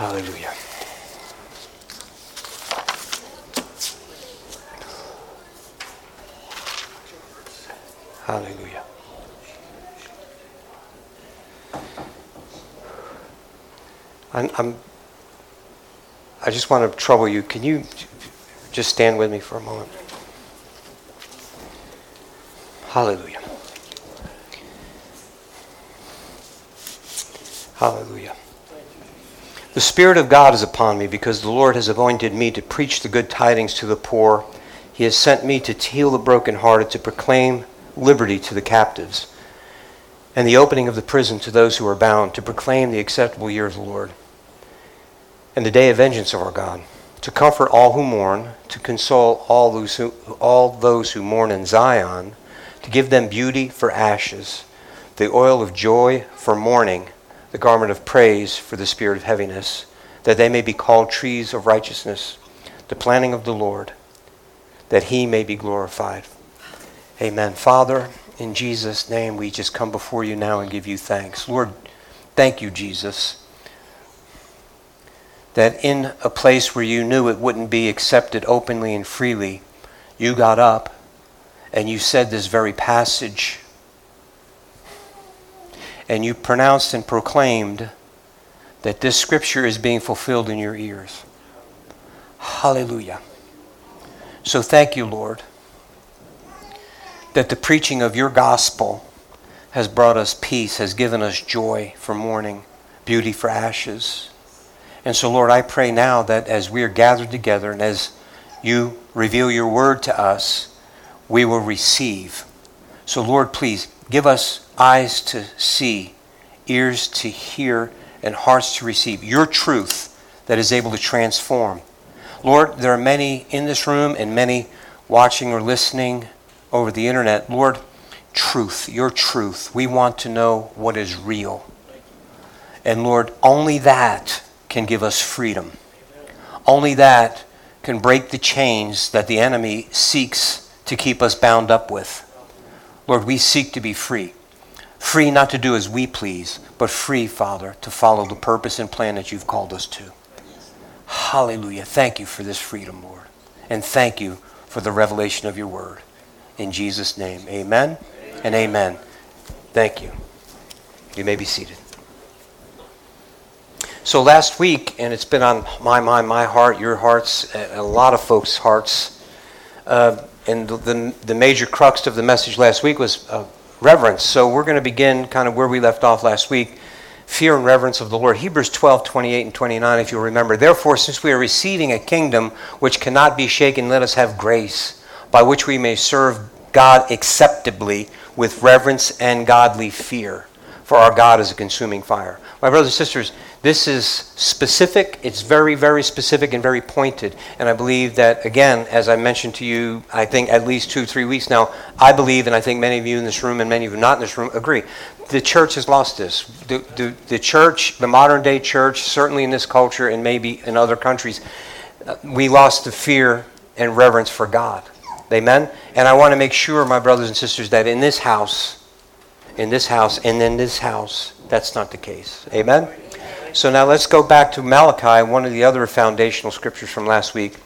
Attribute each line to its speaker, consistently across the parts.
Speaker 1: Hallelujah. Hallelujah. I'm, I'm, I just want to trouble you. Can you just stand with me for a moment? Hallelujah. Hallelujah. The Spirit of God is upon me because the Lord has anointed me to preach the good tidings to the poor. He has sent me to heal the brokenhearted, to proclaim liberty to the captives, and the opening of the prison to those who are bound, to proclaim the acceptable year of the Lord, and the day of vengeance of our God, to comfort all who mourn, to console all those who, all those who mourn in Zion, to give them beauty for ashes, the oil of joy for mourning the garment of praise for the spirit of heaviness, that they may be called trees of righteousness, the planting of the Lord, that he may be glorified. Amen. Father, in Jesus' name, we just come before you now and give you thanks. Lord, thank you, Jesus, that in a place where you knew it wouldn't be accepted openly and freely, you got up and you said this very passage and you pronounced and proclaimed that this scripture is being fulfilled in your ears. Hallelujah. So thank you, Lord, that the preaching of your gospel has brought us peace, has given us joy for mourning, beauty for ashes. And so, Lord, I pray now that as we are gathered together and as you reveal your word to us, we will receive. So, Lord, please give us eyes to see, ears to hear, and hearts to receive your truth that is able to transform. Lord, there are many in this room and many watching or listening over the internet. Lord, truth, your truth. We want to know what is real. And Lord, only that can give us freedom. Only that can break the chains that the enemy seeks to keep us bound up with. Lord, we seek to be free. Free not to do as we please, but free, Father, to follow the purpose and plan that you've called us to. Hallelujah. Thank you for this freedom, Lord. And thank you for the revelation of your word. In Jesus' name, amen, amen. and amen. Thank you. You may be seated. So last week, and it's been on my mind, my heart, your hearts, a lot of folks' hearts, uh, and the, the, the, major crux of the message last week was uh, reverence. So we're going to begin kind of where we left off last week. Fear and reverence of the Lord. Hebrews 12, 28 and 29, if you'll remember. Therefore, since we are receiving a kingdom which cannot be shaken, let us have grace, by which we may serve God acceptably with reverence and godly fear. For our God is a consuming fire. My brothers and sisters, this is specific. It's very, very specific and very pointed. And I believe that, again, as I mentioned to you, I think at least two, three weeks now, I believe, and I think many of you in this room and many of you not in this room agree, the church has lost this. The, the, the church, the modern day church, certainly in this culture and maybe in other countries, uh, we lost the fear and reverence for God. Amen? And I want to make sure, my brothers and sisters, that in this house, in this house, and in this house, that's not the case. Amen? So now let's go back to Malachi, one of the other foundational scriptures from last week.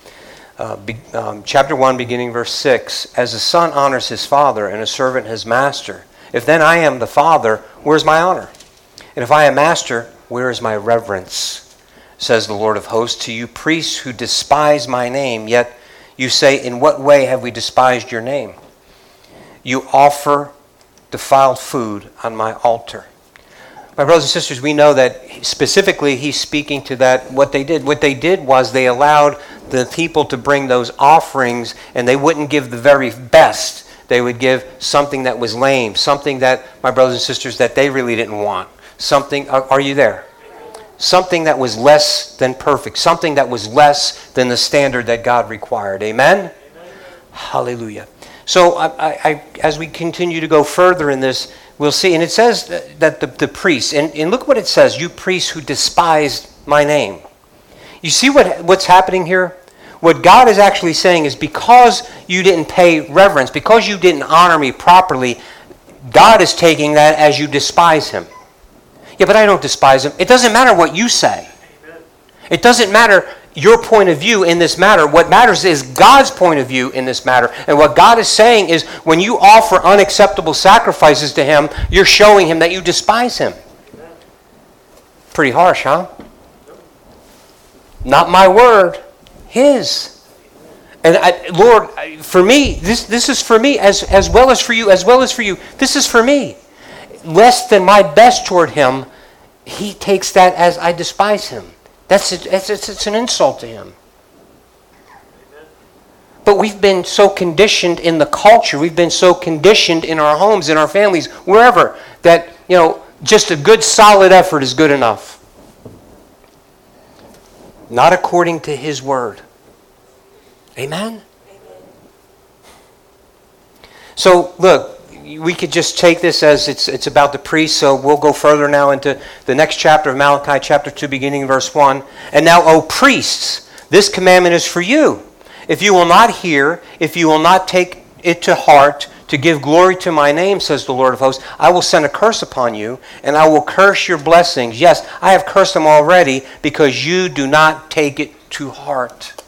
Speaker 1: Uh, be, um, chapter 1, beginning verse 6. As a son honors his father and a servant his master, if then I am the father, where's my honor? And if I am master, where is my reverence? Says the Lord of hosts to you priests who despise my name, yet you say, In what way have we despised your name? You offer defiled food on my altar. My brothers and sisters, we know that specifically he's speaking to that what they did. What they did was they allowed the people to bring those offerings and they wouldn't give the very best. They would give something that was lame, something that, my brothers and sisters, that they really didn't want. Something, are, are you there? Something that was less than perfect, something that was less than the standard that God required. Amen? Amen. Hallelujah. So, I, I, as we continue to go further in this, we'll see. And it says that the, the priests, and, and look what it says you priests who despised my name. You see what, what's happening here? What God is actually saying is because you didn't pay reverence, because you didn't honor me properly, God is taking that as you despise him. Yeah, but I don't despise him. It doesn't matter what you say. It doesn't matter your point of view in this matter. What matters is God's point of view in this matter. And what God is saying is when you offer unacceptable sacrifices to Him, you're showing Him that you despise Him. Pretty harsh, huh? Not my word, His. And I, Lord, for me, this, this is for me as, as well as for you, as well as for you. This is for me. Less than my best toward Him, He takes that as I despise Him. That's it's, it's, it's an insult to him. But we've been so conditioned in the culture, we've been so conditioned in our homes, in our families, wherever, that, you know, just a good solid effort is good enough. Not according to his word. Amen? So, look, we could just take this as it's, it's about the priest, so we'll go further now into the next chapter of Malachi, chapter 2, beginning verse 1. And now, O priests, this commandment is for you. If you will not hear, if you will not take it to heart, to give glory to my name, says the Lord of hosts, I will send a curse upon you, and I will curse your blessings. Yes, I have cursed them already, because you do not take it to heart.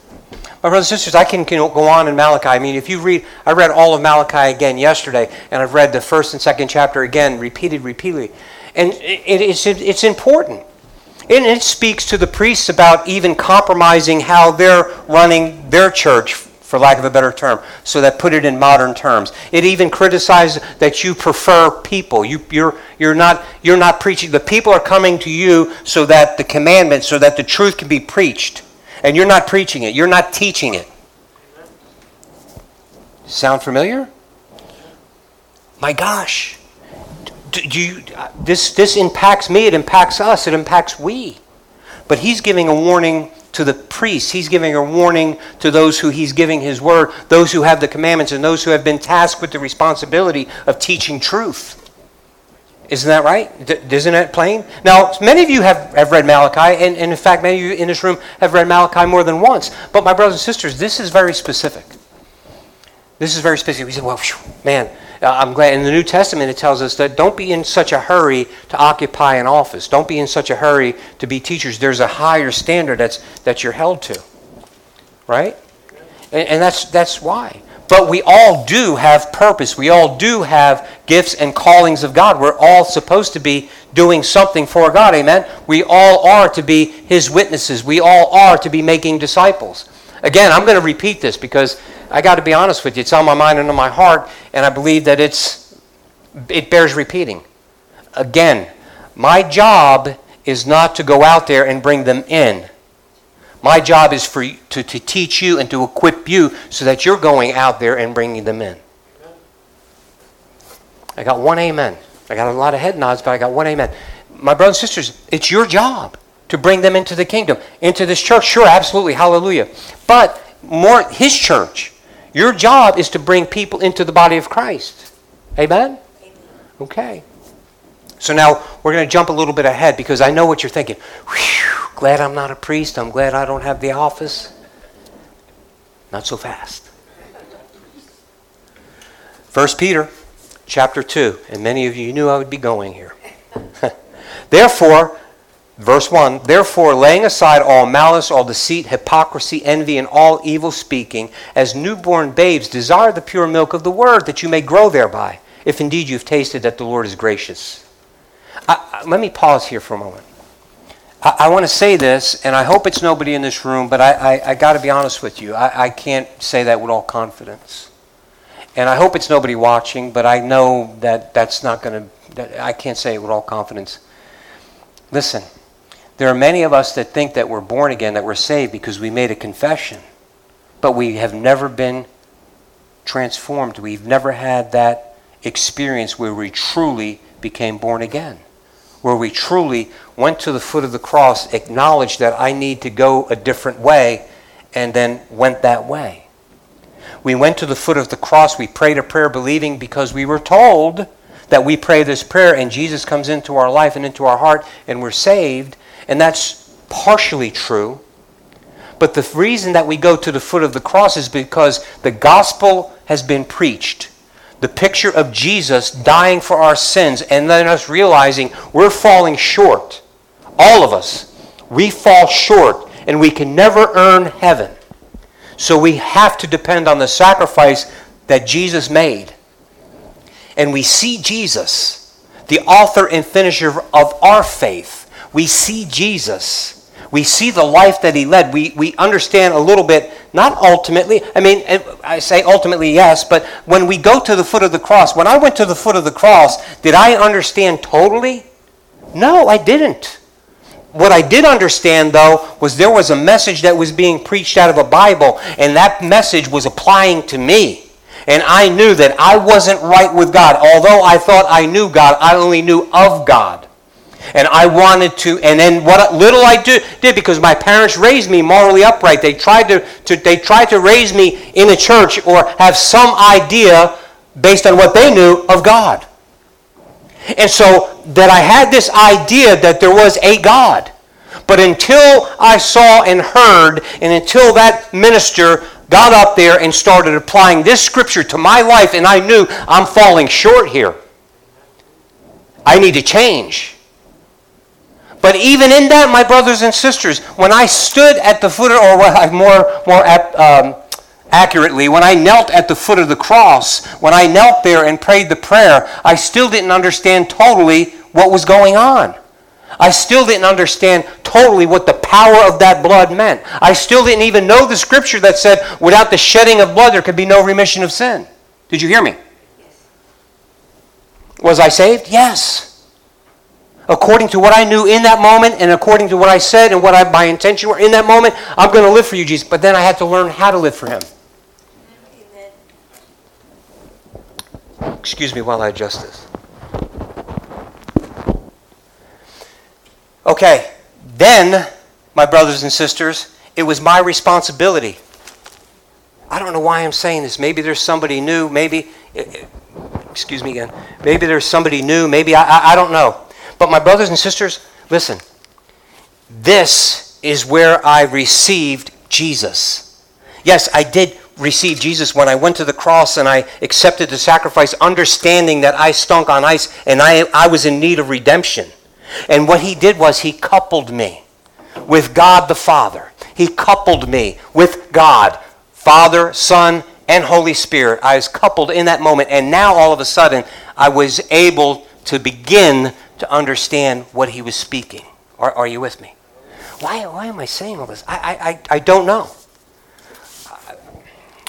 Speaker 1: Brothers and sisters, I can, can, go on in Malachi. I mean, if you read, I read all of Malachi again yesterday, and I've read the first and second chapter again, repeated, repeatedly. And it, it's, it's important. And it speaks to the priests about even compromising how they're running their church, for lack of a better term, so that put it in modern terms. It even criticizes that you prefer people. You, you're, you're, not, you're not preaching. The people are coming to you so that the commandments, so that the truth can be preached and you're not preaching it, you're not teaching it. Sound familiar? My gosh. Do you, uh, this, this impacts me, it impacts us, it impacts we. But he's giving a warning to the priests. He's giving a warning to those who he's giving his word, those who have the commandments, and those who have been tasked with the responsibility of teaching truth. Isn't that right? D- isn't that plain? Now, many of you have, have read Malachi, and, and in fact, many of you in this room have read Malachi more than once. But, my brothers and sisters, this is very specific. This is very specific. We said, well, whew, man, uh, I'm glad. In the New Testament, it tells us that don't be in such a hurry to occupy an office. Don't be in such a hurry to be teachers. There's a higher standard that's, that you're held to. Right? And, and that's, that's why. But we all do have purpose. We all do have gifts and callings of God. We're all supposed to be doing something for God. Amen. We all are to be His witnesses. We all are to be making disciples. Again, I'm going to repeat this because I got to be honest with you. It's on my mind and on my heart, and I believe that it's it bears repeating. Again, my job is not to go out there and bring them in. My job is for you, to, to teach you and to equip you so that you're going out there and bringing them in. I got one amen. I got a lot of head nods, but I got one amen. My brothers and sisters, it's your job to bring them into the kingdom, into this church. Sure, absolutely, hallelujah. But more his church. Your job is to bring people into the body of Christ. Amen? Okay. So now we're going to jump a little bit ahead because I know what you're thinking. Whew, glad I'm not a priest. I'm glad I don't have the office. Not so fast. First Peter chapter 2, and many of you knew I would be going here. Therefore, verse 1 Therefore, laying aside all malice, all deceit, hypocrisy, envy, and all evil speaking, as newborn babes, desire the pure milk of the word, that you may grow thereby, if indeed you've tasted that the Lord is gracious. I, let me pause here for a moment. I, I want to say this, and I hope it's nobody in this room, but I, I, I got to be honest with you. I, I can't say that with all confidence. And I hope it's nobody watching, but I know that that's not going to, I can't say it with all confidence. Listen, there are many of us that think that we're born again, that we're saved because we made a confession, but we have never been transformed. We've never had that experience where we truly became born again where we truly went to the foot of the cross, acknowledged that I need to go a different way, and then went that way. We went to the foot of the cross, we prayed a prayer believing because we were told that we pray this prayer and Jesus comes into our life and into our heart and we're saved, and that's partially true. But the reason that we go to the foot of the cross is because the gospel has been preached the picture of Jesus dying for our sins and then us realizing we're falling short. All of us. We fall short and we can never earn heaven. So we have to depend on the sacrifice that Jesus made. And we see Jesus, the author and finisher of our faith. We see Jesus. We see the life that he led. We, we understand a little bit, not ultimately, I mean, eh, I say ultimately yes, but when we go to the foot of the cross, when I went to the foot of the cross, did I understand totally? No, I didn't. What I did understand, though, was there was a message that was being preached out of a Bible, and that message was applying to me. And I knew that I wasn't right with God. Although I thought I knew God, I only knew of God. And I wanted to, and then what little I do, did, because my parents raised me morally upright. They tried to, to, they tried to raise me in a church or have some idea based on what they knew of God. And so that I had this idea that there was a God. But until I saw and heard, and until that minister got up there and started applying this scripture to my life, and I knew I'm falling short here, I need to change. But even in that, my brothers and sisters, when I stood at the foot, or more, more um, accurately, when I knelt at the foot of the cross, when I knelt there and prayed the prayer, I still didn't understand totally what was going on. I still didn't understand totally what the power of that blood meant. I still didn't even know the scripture that said, without the shedding of blood, there could be no remission of sin. Did you hear me? Was I saved? Yes. According to what I knew in that moment and according to what I said and what I, my intention were in that moment, I'm going to live for you, Jesus. But then I had to learn how to live for Him. Excuse me while I adjust this. Okay, then, my brothers and sisters, it was my responsibility. I don't know why I'm saying this. Maybe there's somebody new. Maybe, excuse me again. Maybe there's somebody new. Maybe I, I, I don't know. But my brothers and sisters, listen. This is where I received Jesus. Yes, I did receive Jesus when I went to the cross and I accepted the sacrifice, understanding that I stunk on ice and I, I was in need of redemption. And what he did was he coupled me with God the Father. He coupled me with God, Father, Son, and Holy Spirit. I was coupled in that moment. And now all of a sudden, I was able to begin to understand what he was speaking. Are, are you with me? Why, why am I saying all this? I, I, I don't know.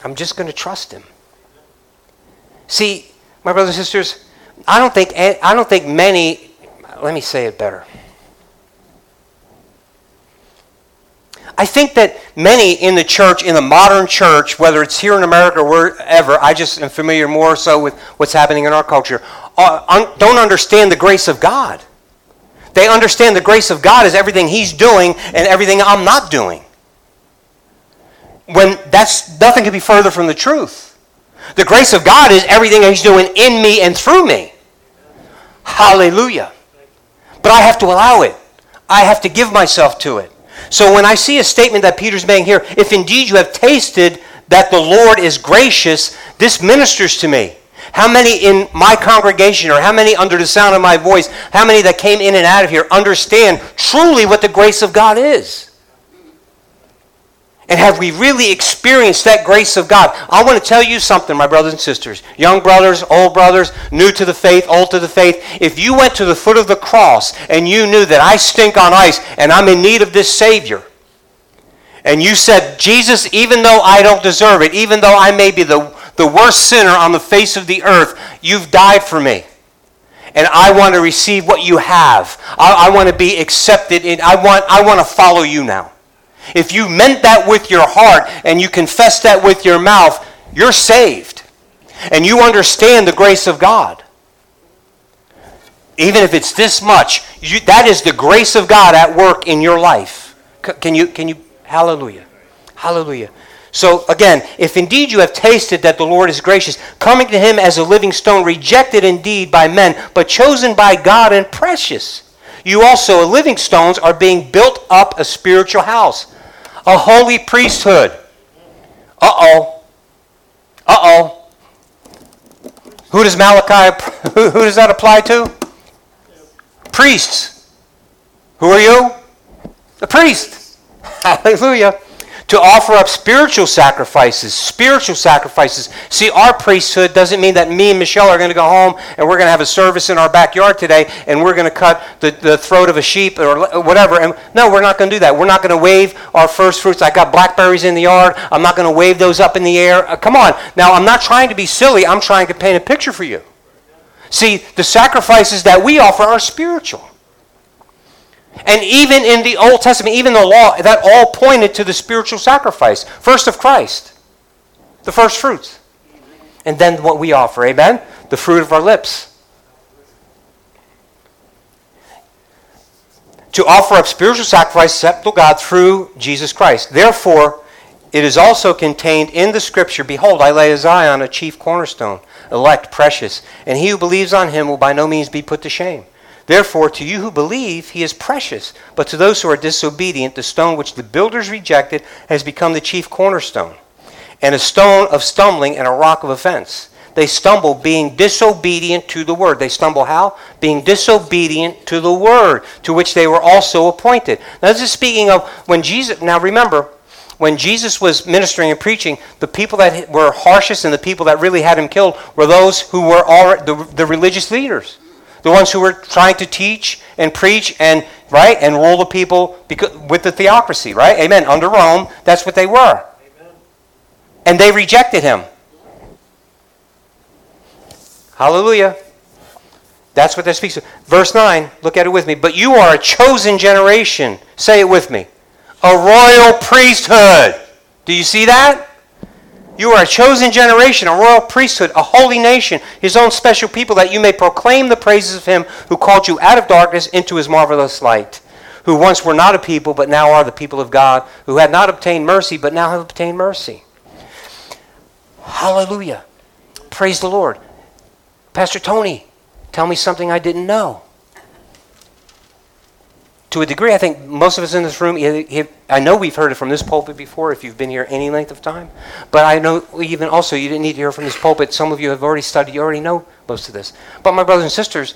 Speaker 1: I'm just going to trust him. See, my brothers and sisters, I don't think I don't think many let me say it better. I think that many in the church, in the modern church, whether it's here in America or wherever, I just am familiar more so with what's happening in our culture, uh, don't understand the grace of God. They understand the grace of God as everything He's doing and everything I'm not doing when that's nothing could be further from the truth. The grace of God is everything He's doing in me and through me. Hallelujah. But I have to allow it. I have to give myself to it. So when I see a statement that Peter's making here, if indeed you have tasted that the Lord is gracious, this ministers to me. How many in my congregation, or how many under the sound of my voice, how many that came in and out of here understand truly what the grace of God is? And have we really experienced that grace of God? I want to tell you something, my brothers and sisters, young brothers, old brothers, new to the faith, old to the faith. If you went to the foot of the cross and you knew that I stink on ice and I'm in need of this Savior, and you said, Jesus, even though I don't deserve it, even though I may be the, the worst sinner on the face of the earth, you've died for me. And I want to receive what you have. I, I want to be accepted. I, want, I want to follow you now. If you meant that with your heart and you confess that with your mouth, you're saved. And you understand the grace of God. Even if it's this much, you, that is the grace of God at work in your life. Can you, can you, hallelujah. Hallelujah. So again, if indeed you have tasted that the Lord is gracious, coming to him as a living stone, rejected indeed by men, but chosen by God and precious, you also, living stones, are being built up a spiritual house a holy priesthood. Uh oh. Uh oh. Who does Malachi, who, does that apply to? Priests. Who are you? The priest. Hallelujah. To offer up spiritual sacrifices, spiritual sacrifices. See, our priesthood doesn't mean that me and Michelle are going to go home and we're going to have a service in our backyard today and we're going to cut the, the throat of a sheep or whatever. And no, we're not going to do that. We're not going to wave our first fruits. I got blackberries in the yard. I'm not going to wave those up in the air. Uh, come on. Now, I'm not trying to be silly. I'm trying to paint a picture for you. See, the sacrifices that we offer are spiritual. And even in the Old Testament, even the law, that all pointed to the spiritual sacrifice. First of Christ, the first fruits. And then what we offer, amen? The fruit of our lips. To offer up spiritual sacrifice acceptable to God through Jesus Christ. Therefore, it is also contained in the scripture Behold, I lay a Zion, a chief cornerstone, elect, precious, and he who believes on him will by no means be put to shame. Therefore, to you who believe, he is precious. But to those who are disobedient, the stone which the builders rejected has become the chief cornerstone, and a stone of stumbling and a rock of offense. They stumble being disobedient to the word. They stumble how? Being disobedient to the word to which they were also appointed. Now, this is speaking of when Jesus, now remember, when Jesus was ministering and preaching, the people that were harshest and the people that really had him killed were those who were all the, the religious leaders the ones who were trying to teach and preach and right and rule the people because, with the theocracy, right? Amen. Under Rome, that's what they were. Amen. And they rejected him. Hallelujah. That's what that speaks of. Verse 9, look at it with me. But you are a chosen generation. Say it with me. A royal priesthood. Do you see that? You are a chosen generation, a royal priesthood, a holy nation, his own special people, that you may proclaim the praises of him who called you out of darkness into his marvelous light, who once were not a people, but now are the people of God, who had not obtained mercy, but now have obtained mercy. Hallelujah. Praise the Lord. Pastor Tony, tell me something I didn't know to a degree, I think most of us in this room, I know we've heard it from this pulpit before if you've been here any length of time, but I know even also you didn't need to hear from this pulpit. Some of you have already studied, you already know most of this. But my brothers and sisters,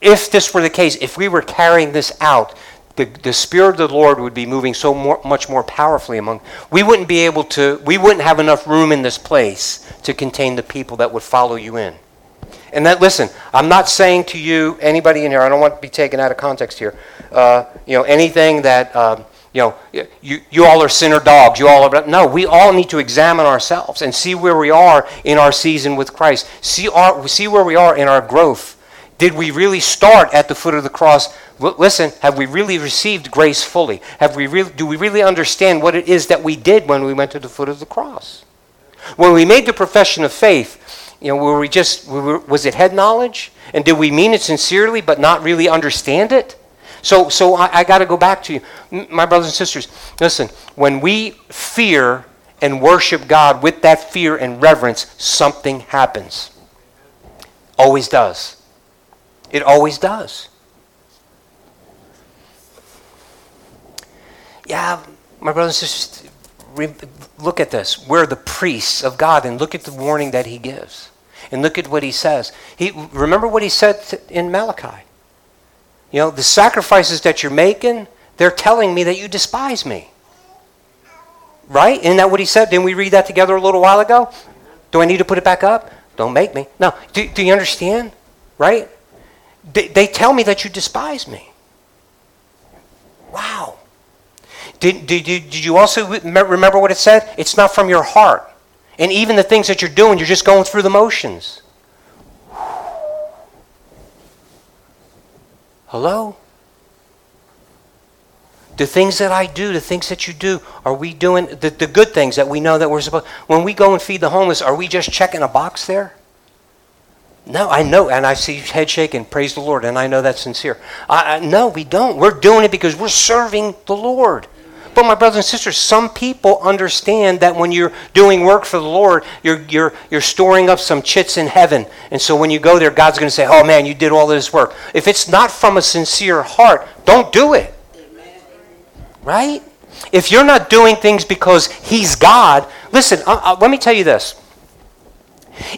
Speaker 1: if this were the case, if we were carrying this out, the, the Spirit of the Lord would be moving so more, much more powerfully among. We wouldn't be able to, we wouldn't have enough room in this place to contain the people that would follow you in. And that, listen, I'm not saying to you, anybody in here, I don't want to be taken out of context here, uh, you know, anything that, um, you know, you, you all are sinner dogs. You all are, no, we all need to examine ourselves and see where we are in our season with Christ. See, our, see where we are in our growth. Did we really start at the foot of the cross? Listen, have we really received grace fully? Have we really, do we really understand what it is that we did when we went to the foot of the cross? When we made the profession of faith, you know, were we just, was it head knowledge? And did we mean it sincerely but not really understand it? So, so I, I got to go back to you. My brothers and sisters, listen, when we fear and worship God with that fear and reverence, something happens. Always does. It always does. Yeah, my brothers and sisters, look at this. We're the priests of God, and look at the warning that He gives. And look at what he says. He, remember what he said in Malachi. You know, the sacrifices that you're making, they're telling me that you despise me. Right? Isn't that what he said? Didn't we read that together a little while ago? Do I need to put it back up? Don't make me. No. Do, do you understand? Right? They, they tell me that you despise me. Wow. Did, did, did you also remember what it said? It's not from your heart. And even the things that you're doing, you're just going through the motions. Hello? The things that I do, the things that you do, are we doing the, the good things that we know that we're supposed when we go and feed the homeless, are we just checking a box there? No, I know, and I see head shaking, praise the Lord, and I know that's sincere. I, I, no, we don't. We're doing it because we're serving the Lord. But my brothers and sisters, some people understand that when you're doing work for the Lord, you're, you're, you're storing up some chits in heaven. And so when you go there, God's going to say, oh man, you did all this work. If it's not from a sincere heart, don't do it. Right? If you're not doing things because He's God, listen, uh, uh, let me tell you this.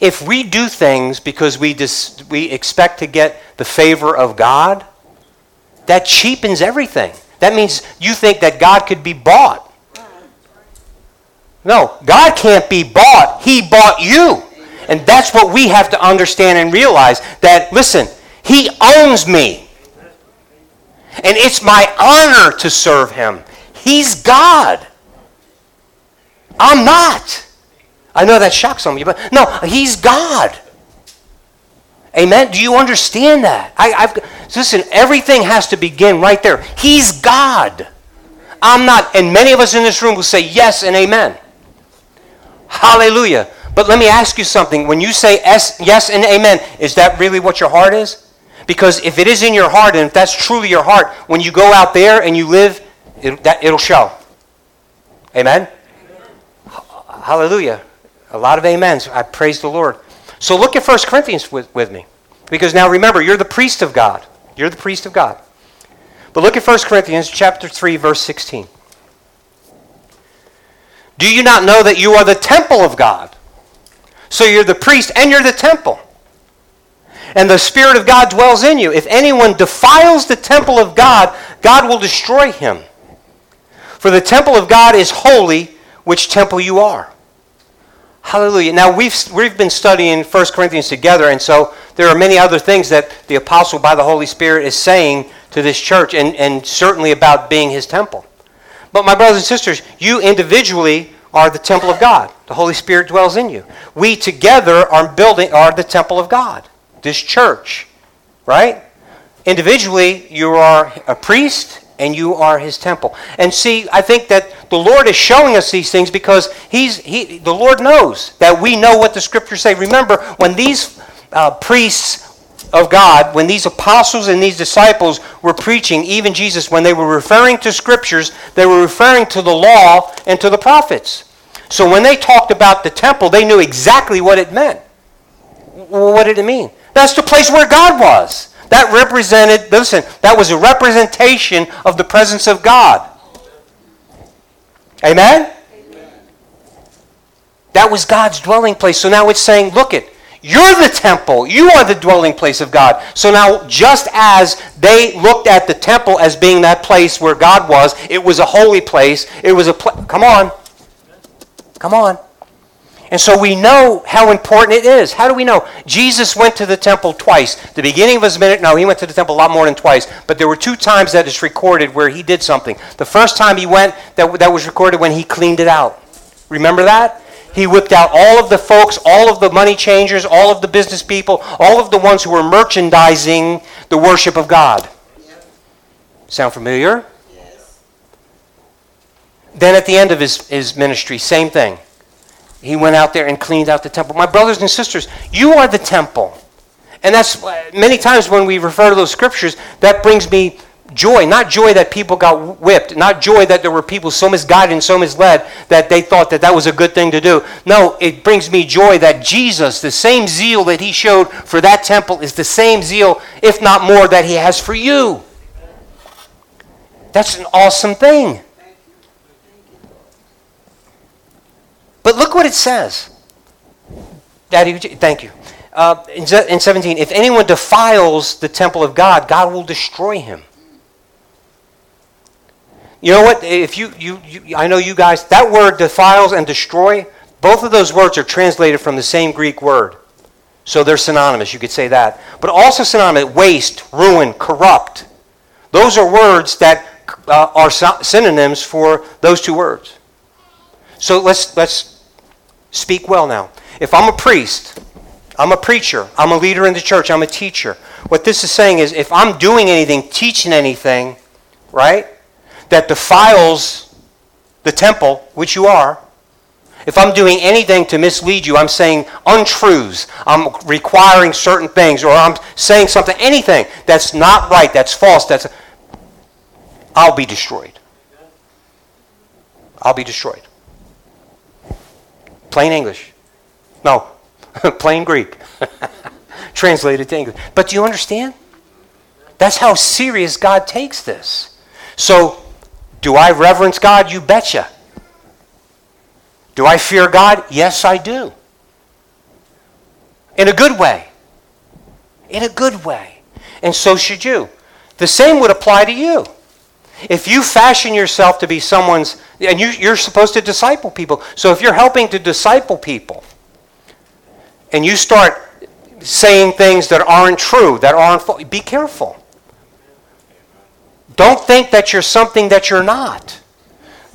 Speaker 1: If we do things because we, dis- we expect to get the favor of God, that cheapens everything. That means you think that God could be bought. No, God can't be bought. He bought you. And that's what we have to understand and realize that, listen, He owns me. And it's my honor to serve Him. He's God. I'm not. I know that shocks some of you, but no, He's God. Amen. Do you understand that? I, have listen. Everything has to begin right there. He's God. I'm not, and many of us in this room will say yes and amen. Hallelujah. But let me ask you something. When you say yes, yes and amen, is that really what your heart is? Because if it is in your heart, and if that's truly your heart, when you go out there and you live, it, that, it'll show. Amen? Hallelujah. A lot of amens. I praise the Lord. So look at 1 Corinthians with, with me. Because now remember, you're the priest of God. You're the priest of God. But look at 1 Corinthians chapter 3, verse 16. Do you not know that you are the temple of God? So you're the priest and you're the temple. And the Spirit of God dwells in you. If anyone defiles the temple of God, God will destroy him. For the temple of God is holy, which temple you are. Hallelujah. Now, we've, we've been studying 1 Corinthians together, and so there are many other things that the apostle, by the Holy Spirit, is saying to this church, and, and certainly about being his temple. But, my brothers and sisters, you individually are the temple of God. The Holy Spirit dwells in you. We together are building are the temple of God. This church, right? Individually, you are a priest and you are his temple. And see, I think that the Lord is showing us these things because he's he the Lord knows that we know what the scriptures say. Remember, when these uh, priests of God, when these apostles and these disciples were preaching, even Jesus, when they were referring to scriptures, they were referring to the law and to the prophets. So when they talked about the temple, they knew exactly what it meant. What did it mean? That's the place where God was. That represented, listen, that was a representation of the presence of God. Amen? Amen? That was God's dwelling place. So now it's saying, look it, you're the temple. You are the dwelling place of God. So now, just as they looked at the temple as being that place where God was, it was a holy place. It was a place. Come on. Come on. And so we know how important it is. How do we know? Jesus went to the temple twice. The beginning of his minute, no, he went to the temple a lot more than twice. But there were two times that is recorded where he did something. The first time he went, that, that was recorded when he cleaned it out. Remember that? He whipped out all of the folks, all of the money changers, all of the business people, all of the ones who were merchandising the worship of God. Sound familiar? Yes. Then at the end of his, his ministry, same thing. He went out there and cleaned out the temple. My brothers and sisters, you are the temple. And that's many times when we refer to those scriptures, that brings me joy, not joy that people got whipped, not joy that there were people so misguided and so misled that they thought that that was a good thing to do. No, it brings me joy that Jesus, the same zeal that he showed for that temple, is the same zeal, if not more, that he has for you. That's an awesome thing. But look what it says. Daddy, thank you. Uh, in, in 17, if anyone defiles the temple of God, God will destroy him. You know what? If you, you, you, I know you guys, that word defiles and destroy, both of those words are translated from the same Greek word. So they're synonymous. You could say that. But also synonymous waste, ruin, corrupt. Those are words that uh, are synonyms for those two words. So let's, let's speak well now. If I'm a priest, I'm a preacher, I'm a leader in the church, I'm a teacher. What this is saying is if I'm doing anything, teaching anything, right? that defiles the temple, which you are, if I'm doing anything to mislead you, I'm saying untruths, I'm requiring certain things, or I'm saying something, anything that's not right, that's false, that's I'll be destroyed. I'll be destroyed. Plain English. No, plain Greek. Translated to English. But do you understand? That's how serious God takes this. So do I reverence God? You betcha. Do I fear God? Yes, I do. In a good way. In a good way. And so should you. The same would apply to you. If you fashion yourself to be someone's, and you, you're supposed to disciple people. So if you're helping to disciple people, and you start saying things that aren't true, that aren't, be careful. Don't think that you're something that you're not.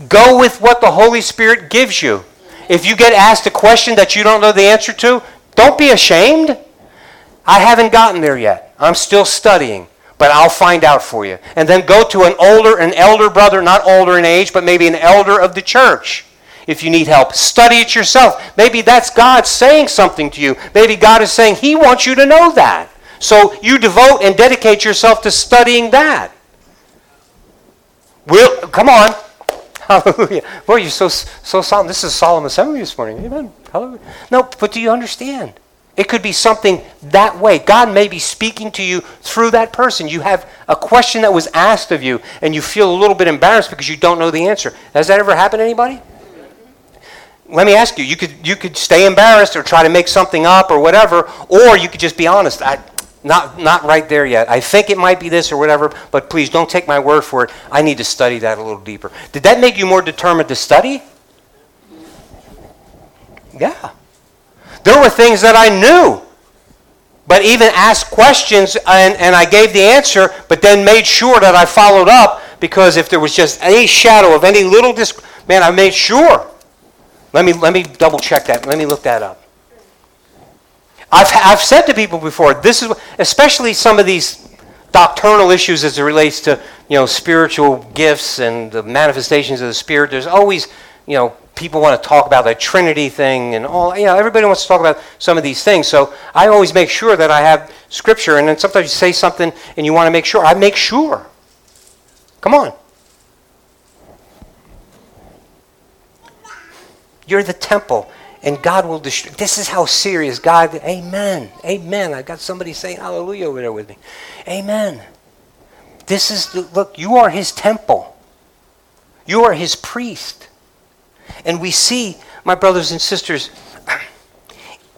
Speaker 1: Go with what the Holy Spirit gives you. If you get asked a question that you don't know the answer to, don't be ashamed. I haven't gotten there yet. I'm still studying, but I'll find out for you. And then go to an older, an elder brother, not older in age, but maybe an elder of the church if you need help. Study it yourself. Maybe that's God saying something to you. Maybe God is saying He wants you to know that. So you devote and dedicate yourself to studying that. Will, come on. Hallelujah. Boy, you're so, so solemn. This is a solemn assembly this morning. Amen. Hallelujah. No, but do you understand? It could be something that way. God may be speaking to you through that person. You have a question that was asked of you, and you feel a little bit embarrassed because you don't know the answer. Has that ever happened to anybody? Let me ask you, you could, you could stay embarrassed or try to make something up or whatever, or you could just be honest. I, not, not right there yet. I think it might be this or whatever, but please don't take my word for it. I need to study that a little deeper. Did that make you more determined to study? Yeah. There were things that I knew, but even asked questions and, and I gave the answer, but then made sure that I followed up because if there was just any shadow of any little dis- man, I made sure. Let me, let me double check that. Let me look that up. I've, I've said to people before, this is, especially some of these doctrinal issues as it relates to, you know, spiritual gifts and the manifestations of the Spirit. There's always, you know, people want to talk about the Trinity thing and all, you know, everybody wants to talk about some of these things. So I always make sure that I have Scripture. And then sometimes you say something and you want to make sure. I make sure. Come on. You're the temple, and God will destroy. This is how serious God. Amen. Amen. I got somebody saying hallelujah over there with me. Amen. This is the, look. You are His temple. You are His priest, and we see, my brothers and sisters.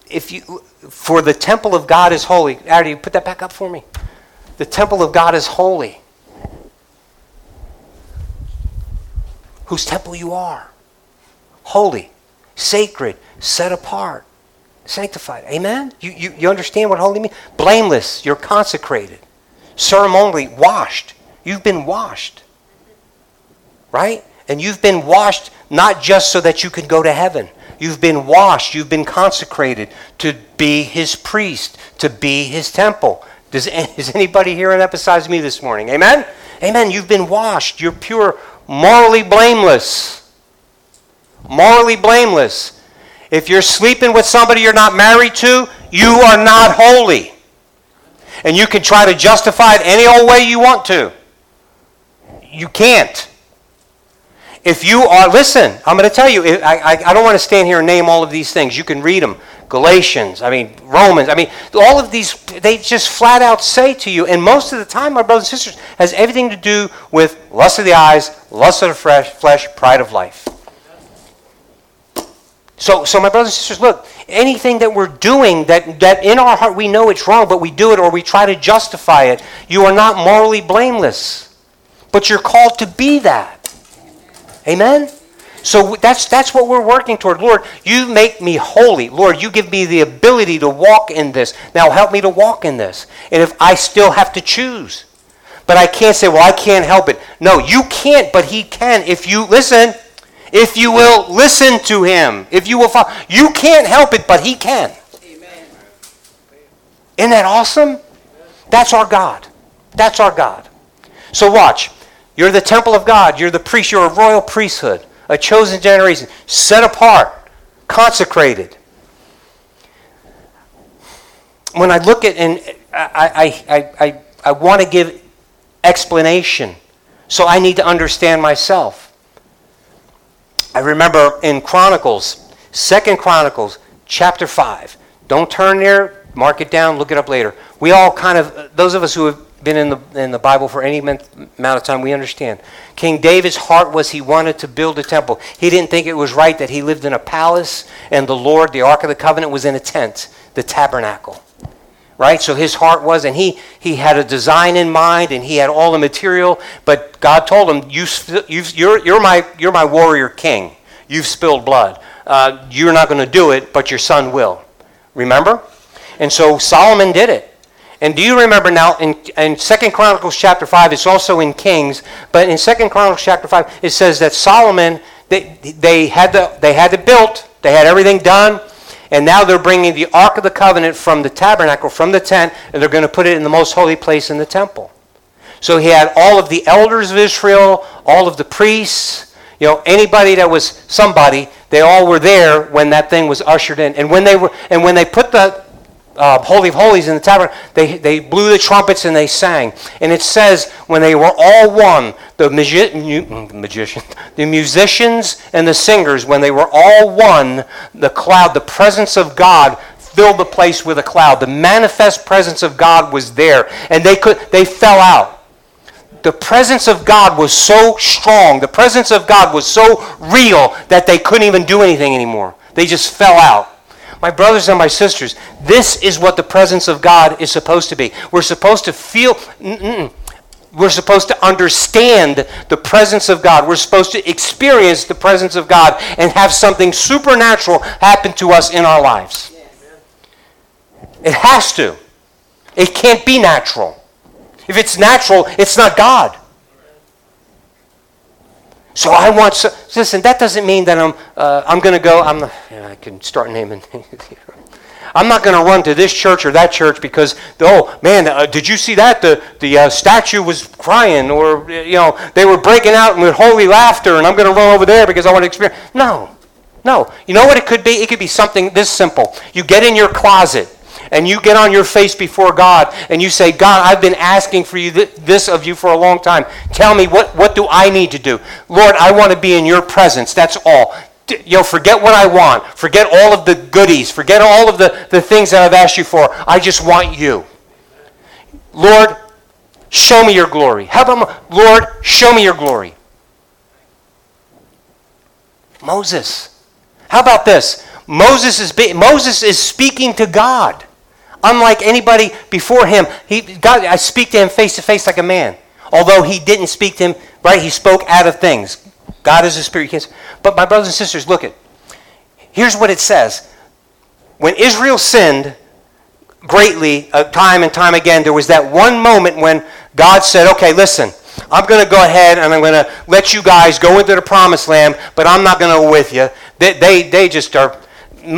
Speaker 1: If you, for the temple of God is holy. Addy, put that back up for me. The temple of God is holy. Whose temple you are. Holy sacred, set apart, sanctified. Amen? You, you, you understand what holy means? Blameless, you're consecrated. Ceremonially washed. You've been washed. Right? And you've been washed not just so that you can go to heaven. You've been washed, you've been consecrated to be his priest, to be his temple. Does, is anybody hearing that besides me this morning? Amen? Amen. You've been washed. You're pure, morally blameless morally blameless. If you're sleeping with somebody you're not married to, you are not holy. And you can try to justify it any old way you want to. You can't. If you are, listen, I'm going to tell you, I, I, I don't want to stand here and name all of these things. You can read them. Galatians, I mean, Romans, I mean, all of these, they just flat out say to you, and most of the time, my brothers and sisters, has everything to do with lust of the eyes, lust of the flesh, flesh pride of life. So, so my brothers and sisters, look, anything that we're doing that, that in our heart we know it's wrong, but we do it or we try to justify it, you are not morally blameless. But you're called to be that. Amen? So that's, that's what we're working toward. Lord, you make me holy. Lord, you give me the ability to walk in this. Now help me to walk in this. And if I still have to choose, but I can't say, well, I can't help it. No, you can't, but He can. If you, listen, if you will listen to him, if you will follow. You can't help it, but he can. Amen. Isn't that awesome? That's our God. That's our God. So watch. You're the temple of God. You're the priest. You're a royal priesthood, a chosen generation, set apart, consecrated. When I look at, and I, I, I, I, I want to give explanation, so I need to understand myself. I remember in Chronicles, Second Chronicles, chapter 5. Don't turn there, mark it down, look it up later. We all kind of, those of us who have been in the, in the Bible for any amount of time, we understand. King David's heart was he wanted to build a temple. He didn't think it was right that he lived in a palace and the Lord, the Ark of the Covenant, was in a tent, the tabernacle. right? So his heart was, and he, he had a design in mind, and he had all the material, but God told him, you, you've, you're, you're, my, you're my warrior king. You've spilled blood. Uh, you're not going to do it, but your son will. Remember? And so Solomon did it. And do you remember now in, in 2 Chronicles chapter 5, it's also in Kings, but in 2 Chronicles chapter 5, it says that Solomon, they, they, had the, they had it built, they had everything done, and now they're bringing the Ark of the Covenant from the tabernacle, from the tent, and they're going to put it in the most holy place in the temple. So he had all of the elders of Israel, all of the priests, you know, anybody that was somebody, they all were there when that thing was ushered in. And when they were and when they put the uh, Holy of Holies in the tabernacle, they, they blew the trumpets and they sang. And it says, when they were all one, the magi- mu- magician, the musicians and the singers, when they were all one, the cloud, the presence of God filled the place with a cloud. The manifest presence of God was there, and they could they fell out. The presence of God was so strong, the presence of God was so real that they couldn't even do anything anymore. They just fell out. My brothers and my sisters, this is what the presence of God is supposed to be. We're supposed to feel. Mm-mm. We're supposed to understand the presence of God. We're supposed to experience the presence of God and have something supernatural happen to us in our lives. It has to. It can't be natural. If it's natural, it's not God. So I want. So, listen, that doesn't mean that I'm. Uh, I'm going to go. I'm. Yeah, I can start naming. I'm not going to run to this church or that church because oh man, uh, did you see that the the uh, statue was crying or you know they were breaking out with holy laughter and I'm going to run over there because I want to experience. No, no. You know what it could be? It could be something this simple. You get in your closet and you get on your face before God and you say, God, I've been asking for you th- this of you for a long time. Tell me, what, what do I need to do? Lord, I want to be in your presence. That's all. D- you know, forget what I want. Forget all of the goodies. Forget all of the, the things that I've asked you for. I just want you. Lord, show me your glory. How about, Lord, show me your glory. Moses. How about this? Moses is, Moses is speaking to God. Unlike anybody before him, he, God, I speak to him face to face like a man. Although he didn't speak to him, right? He spoke out of things. God is a spirit. But my brothers and sisters, look at. Here's what it says. When Israel sinned greatly, uh, time and time again, there was that one moment when God said, okay, listen, I'm going to go ahead and I'm going to let you guys go into the promised land, but I'm not going to go with you. They, they, they just are.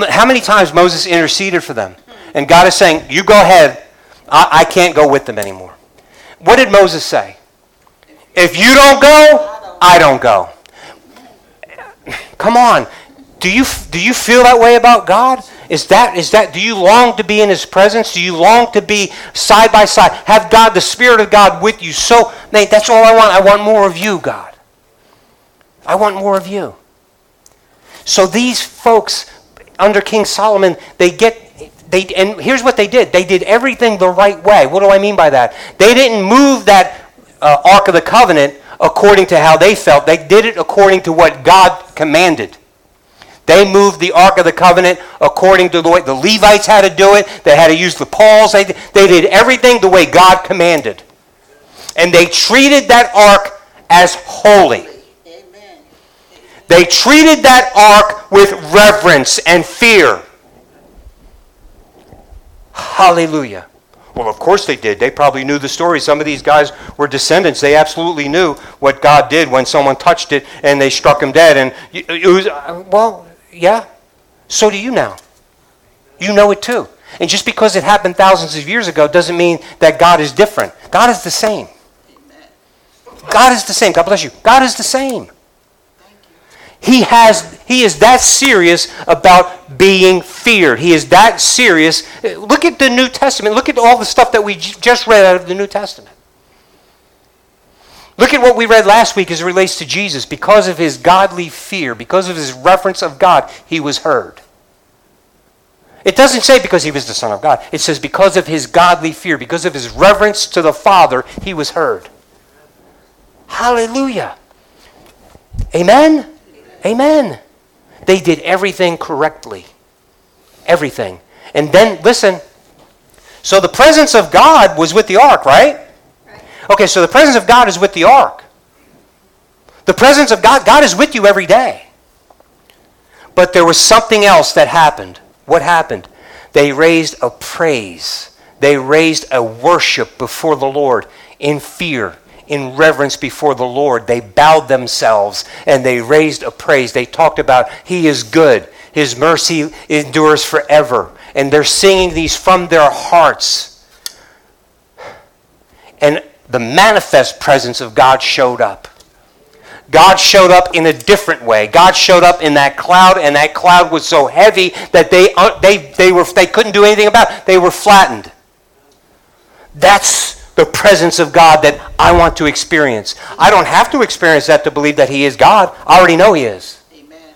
Speaker 1: How many times Moses interceded for them? And God is saying, You go ahead. I, I can't go with them anymore. What did Moses say? If you don't go, I don't go. Come on. Do you, do you feel that way about God? Is that, is that, do you long to be in His presence? Do you long to be side by side? Have God, the Spirit of God with you? So, Nate, that's all I want. I want more of you, God. I want more of you. So these folks under King Solomon, they get they, and here's what they did they did everything the right way. What do I mean by that? They didn't move that uh, Ark of the Covenant according to how they felt, they did it according to what God commanded. They moved the Ark of the Covenant according to the way the Levites had to do it. They had to use the poles. They, they did everything the way God commanded. And they treated that ark as holy. They treated that ark with reverence and fear. Hallelujah. Well, of course they did. They probably knew the story. Some of these guys were descendants. They absolutely knew what God did when someone touched it and they struck him dead. And it was, uh, well, yeah. So do you now. You know it too. And just because it happened thousands of years ago doesn't mean that God is different. God is the same. God is the same. God bless you. God is the same. He has he is that serious about being feared. He is that serious. Look at the New Testament. Look at all the stuff that we just read out of the New Testament. Look at what we read last week as it relates to Jesus. Because of his godly fear, because of his reverence of God, he was heard. It doesn't say because he was the Son of God. It says because of his godly fear, because of his reverence to the Father, he was heard. Hallelujah. Amen? Amen. They did everything correctly. Everything. And then, listen, So the presence of God was with the ark, right? Okay, so the presence of God is with the ark. The presence of God, God is with you every day. But there was something else that happened. What happened? They raised a praise. They raised a worship before the Lord in fear, in reverence before the Lord. They bowed themselves and they raised a praise. They talked about He is good, His mercy endures forever. And they're singing these from their hearts. And the manifest presence of God showed up. God showed up in a different way. God showed up in that cloud, and that cloud was so heavy that they, uh, they, they, were, they couldn't do anything about it. They were flattened. That's the presence of God that I want to experience. I don't have to experience that to believe that He is God. I already know He is. Amen.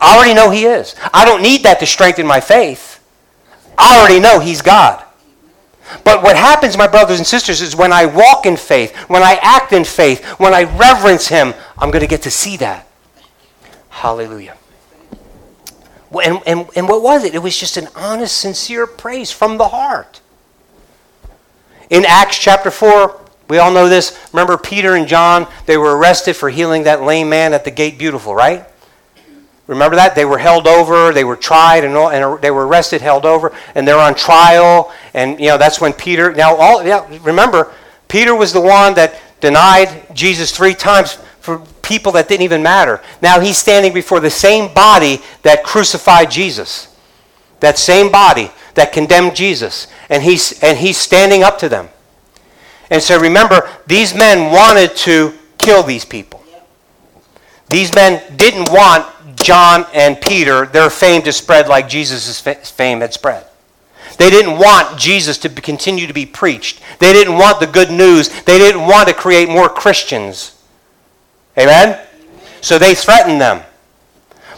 Speaker 1: I already know He is. I don't need that to strengthen my faith. I already know He's God. But what happens, my brothers and sisters, is when I walk in faith, when I act in faith, when I reverence Him, I'm going to get to see that. Hallelujah. And, and, and what was it? It was just an honest, sincere praise from the heart. In Acts chapter 4, we all know this. Remember Peter and John, they were arrested for healing that lame man at the gate beautiful, right? Remember that? They were held over, they were tried, and, all, and they were arrested, held over, and they're on trial. And, you know, that's when Peter. Now, all yeah, remember, Peter was the one that denied Jesus three times for people that didn't even matter. Now he's standing before the same body that crucified Jesus. That same body that condemned Jesus. And he's, and he's standing up to them. And so remember, these men wanted to kill these people. These men didn't want John and Peter, their fame to spread like Jesus' fame had spread. They didn't want Jesus to continue to be preached. They didn't want the good news. They didn't want to create more Christians. Amen? So they threatened them.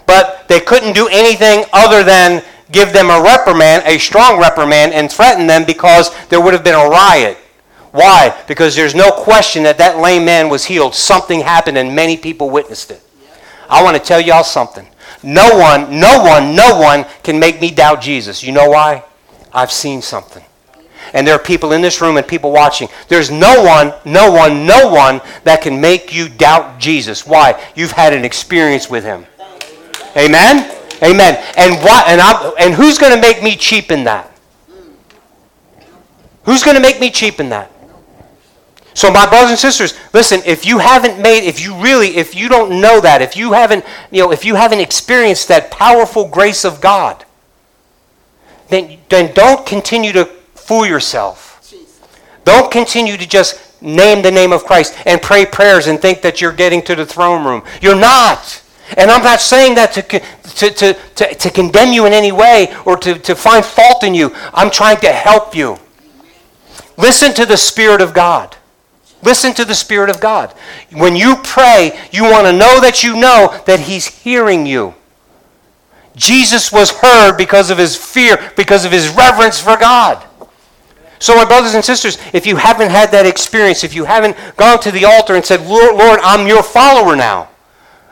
Speaker 1: But they couldn't do anything other than give them a reprimand, a strong reprimand, and threaten them because there would have been a riot. Why? Because there's no question that that lame man was healed. Something happened and many people witnessed it. I want to tell y'all something. No one, no one, no one can make me doubt Jesus. You know why? I've seen something. And there are people in this room and people watching. There's no one, no one, no one that can make you doubt Jesus. Why? You've had an experience with him. Amen? Amen. And what and i and who's going to make me cheap in that? Who's going to make me cheap in that? So, my brothers and sisters, listen, if you haven't made, if you really, if you don't know that, if you haven't, you know, if you haven't experienced that powerful grace of God, then, then don't continue to fool yourself. Don't continue to just name the name of Christ and pray prayers and think that you're getting to the throne room. You're not. And I'm not saying that to, to, to, to, to condemn you in any way or to, to find fault in you. I'm trying to help you. Listen to the Spirit of God. Listen to the Spirit of God. When you pray, you want to know that you know that He's hearing you. Jesus was heard because of his fear, because of his reverence for God. So, my brothers and sisters, if you haven't had that experience, if you haven't gone to the altar and said, Lord, Lord I'm your follower now.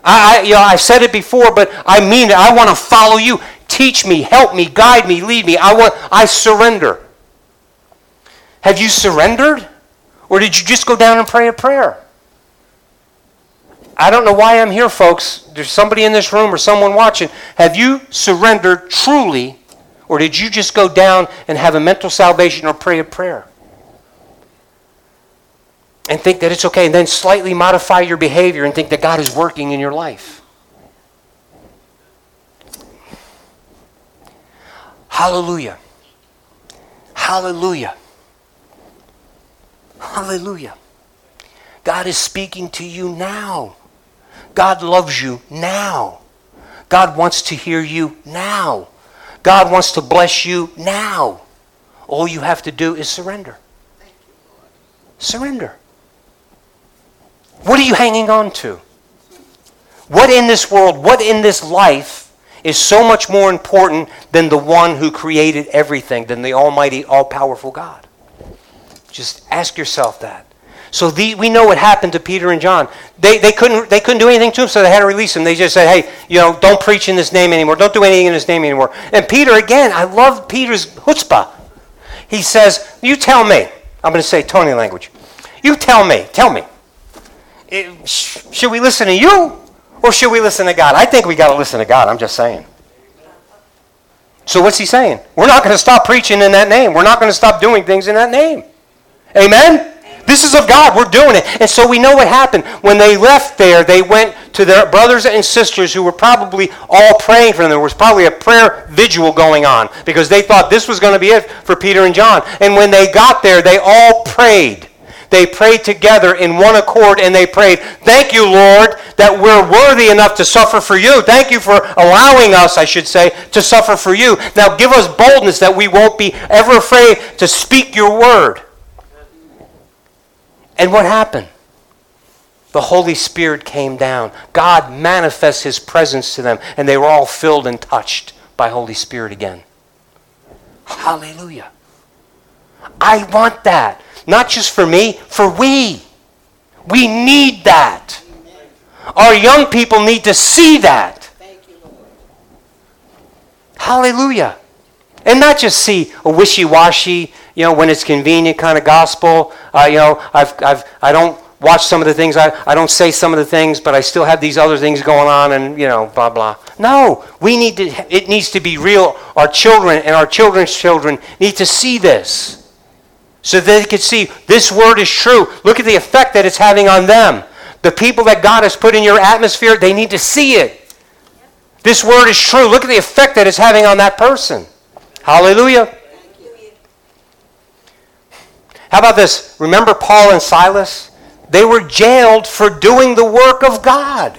Speaker 1: I, I, you know, I've said it before, but I mean it. I want to follow you. Teach me, help me, guide me, lead me. I want I surrender. Have you surrendered? Or did you just go down and pray a prayer? I don't know why I'm here, folks. There's somebody in this room or someone watching. Have you surrendered truly, or did you just go down and have a mental salvation or pray a prayer? And think that it's okay, and then slightly modify your behavior and think that God is working in your life. Hallelujah. Hallelujah. Hallelujah. God is speaking to you now. God loves you now. God wants to hear you now. God wants to bless you now. All you have to do is surrender. Surrender. What are you hanging on to? What in this world, what in this life is so much more important than the one who created everything, than the Almighty, all powerful God? Just ask yourself that. So the, we know what happened to Peter and John. They, they, couldn't, they couldn't do anything to him, so they had to release him. They just said, hey, you know, don't preach in this name anymore. Don't do anything in this name anymore. And Peter, again, I love Peter's chutzpah. he says, You tell me. I'm going to say Tony language. You tell me. Tell me. Should we listen to you or should we listen to God? I think we got to listen to God. I'm just saying. So what's he saying? We're not going to stop preaching in that name. We're not going to stop doing things in that name. Amen? This is of God. We're doing it. And so we know what happened. When they left there, they went to their brothers and sisters who were probably all praying for them. There was probably a prayer vigil going on because they thought this was going to be it for Peter and John. And when they got there, they all prayed. They prayed together in one accord and they prayed, Thank you, Lord, that we're worthy enough to suffer for you. Thank you for allowing us, I should say, to suffer for you. Now give us boldness that we won't be ever afraid to speak your word. And what happened? The Holy Spirit came down. God manifests his presence to them, and they were all filled and touched by Holy Spirit again. Hallelujah. I want that. Not just for me, for we. We need that. Our young people need to see that. Hallelujah. And not just see a wishy-washy, you know, when it's convenient kind of gospel. Uh, you know, I've, I've, I don't watch some of the things, I, I don't say some of the things, but I still have these other things going on and, you know, blah, blah. No, we need to, it needs to be real. Our children and our children's children need to see this so that they can see this word is true. Look at the effect that it's having on them. The people that God has put in your atmosphere, they need to see it. This word is true. Look at the effect that it's having on that person. Hallelujah. How about this? Remember Paul and Silas? They were jailed for doing the work of God.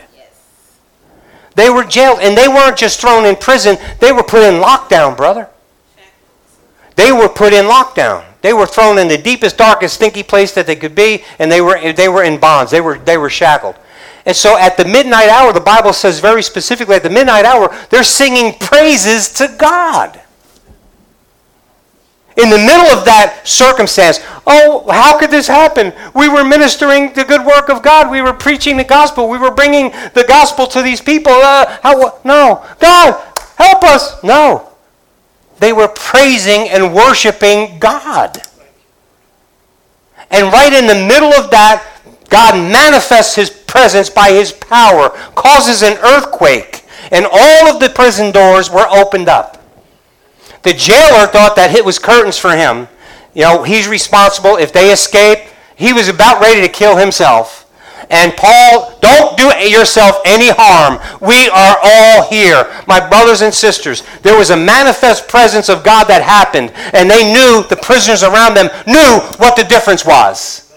Speaker 1: They were jailed, and they weren't just thrown in prison, they were put in lockdown, brother. They were put in lockdown. They were thrown in the deepest, darkest, stinky place that they could be, and they were, they were in bonds. They were, they were shackled. And so at the midnight hour, the Bible says very specifically, at the midnight hour, they're singing praises to God. In the middle of that circumstance, oh, how could this happen? We were ministering the good work of God. We were preaching the gospel. We were bringing the gospel to these people. Uh, how, no, God, help us. No, they were praising and worshiping God. And right in the middle of that, God manifests his presence by his power, causes an earthquake, and all of the prison doors were opened up. The jailer thought that it was curtains for him. You know, he's responsible. If they escape, he was about ready to kill himself. And Paul, don't do yourself any harm. We are all here. My brothers and sisters, there was a manifest presence of God that happened, and they knew, the prisoners around them knew what the difference was.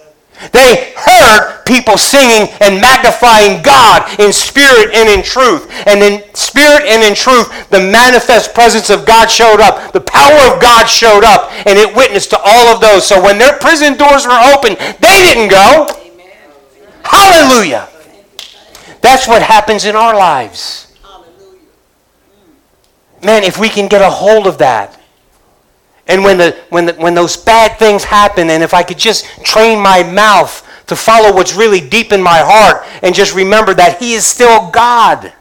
Speaker 1: They heard people singing and magnifying God in spirit and in truth. And in spirit and in truth, the manifest presence of God showed up. The power of God showed up, and it witnessed to all of those. So when their prison doors were open, they didn't go. Hallelujah. That's what happens in our lives. Man, if we can get a hold of that. And when, the, when, the, when those bad things happen, and if I could just train my mouth to follow what's really deep in my heart and just remember that He is still God.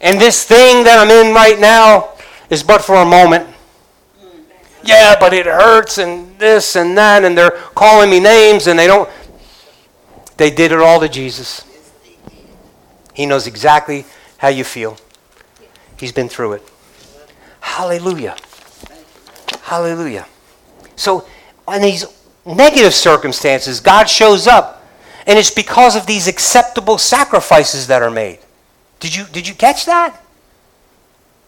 Speaker 1: And this thing that I'm in right now is but for a moment. Yeah, but it hurts and this and that, and they're calling me names and they don't. They did it all to Jesus. He knows exactly how you feel. He's been through it. Hallelujah. Hallelujah. So, in these negative circumstances, God shows up, and it's because of these acceptable sacrifices that are made. Did you, did you catch that?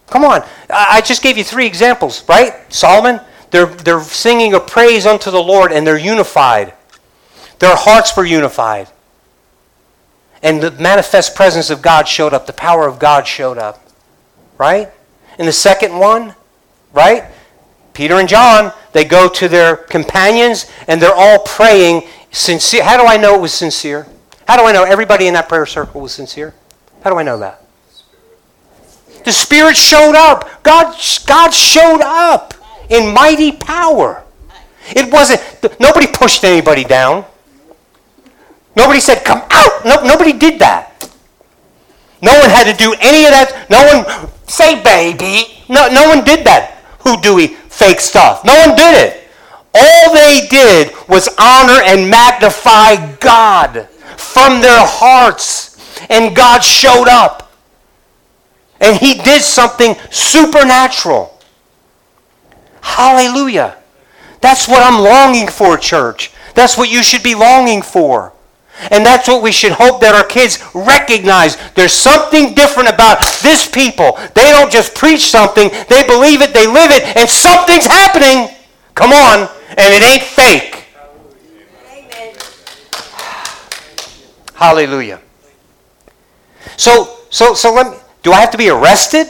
Speaker 1: Come on. I just gave you three examples, right? Solomon, they're, they're singing a praise unto the Lord, and they're unified. Their hearts were unified. And the manifest presence of God showed up. The power of God showed up. Right? And the second one, right? Peter and John, they go to their companions and they're all praying sincere. How do I know it was sincere? How do I know everybody in that prayer circle was sincere? How do I know that? The Spirit showed up. God, God showed up in mighty power. It wasn't, nobody pushed anybody down. Nobody said, come out. No, nobody did that. No one had to do any of that. No one, say baby. No, no one did that. Who do we? fake stuff. No one did it. All they did was honor and magnify God from their hearts. And God showed up. And he did something supernatural. Hallelujah. That's what I'm longing for, church. That's what you should be longing for. And that's what we should hope that our kids recognize. There's something different about this people. They don't just preach something, they believe it, they live it, and something's happening. Come on. And it ain't fake. Amen. Hallelujah. So, so, so let me, do I have to be arrested?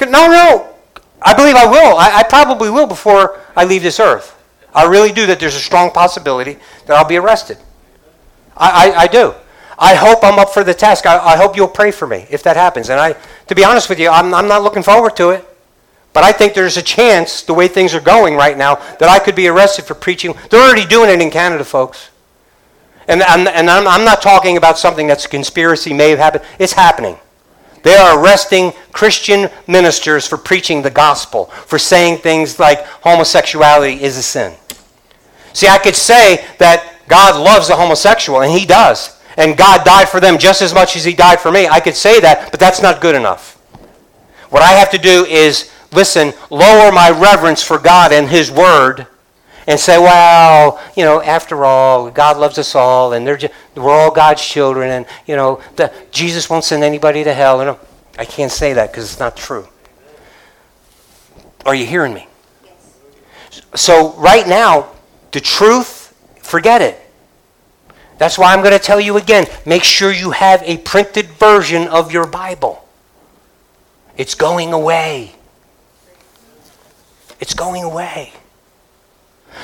Speaker 1: No, no. I believe I will. I, I probably will before I leave this earth. I really do that there's a strong possibility that I'll be arrested. I, I, I do. I hope I'm up for the task. I, I, hope you'll pray for me if that happens. And I, to be honest with you, I'm, I'm not looking forward to it. But I think there's a chance, the way things are going right now, that I could be arrested for preaching. They're already doing it in Canada, folks. And, and, and I'm, I'm not talking about something that's a conspiracy, may have happened. It's happening. They are arresting Christian ministers for preaching the gospel, for saying things like homosexuality is a sin. See, I could say that God loves the homosexual, and He does. And God died for them just as much as He died for me. I could say that, but that's not good enough. What I have to do is, listen, lower my reverence for God and His Word and say, well, you know, after all, God loves us all, and just, we're all God's children, and, you know, the, Jesus won't send anybody to hell. And I can't say that because it's not true. Are you hearing me? So, right now, the truth, forget it. That's why I'm going to tell you again make sure you have a printed version of your Bible. It's going away. It's going away.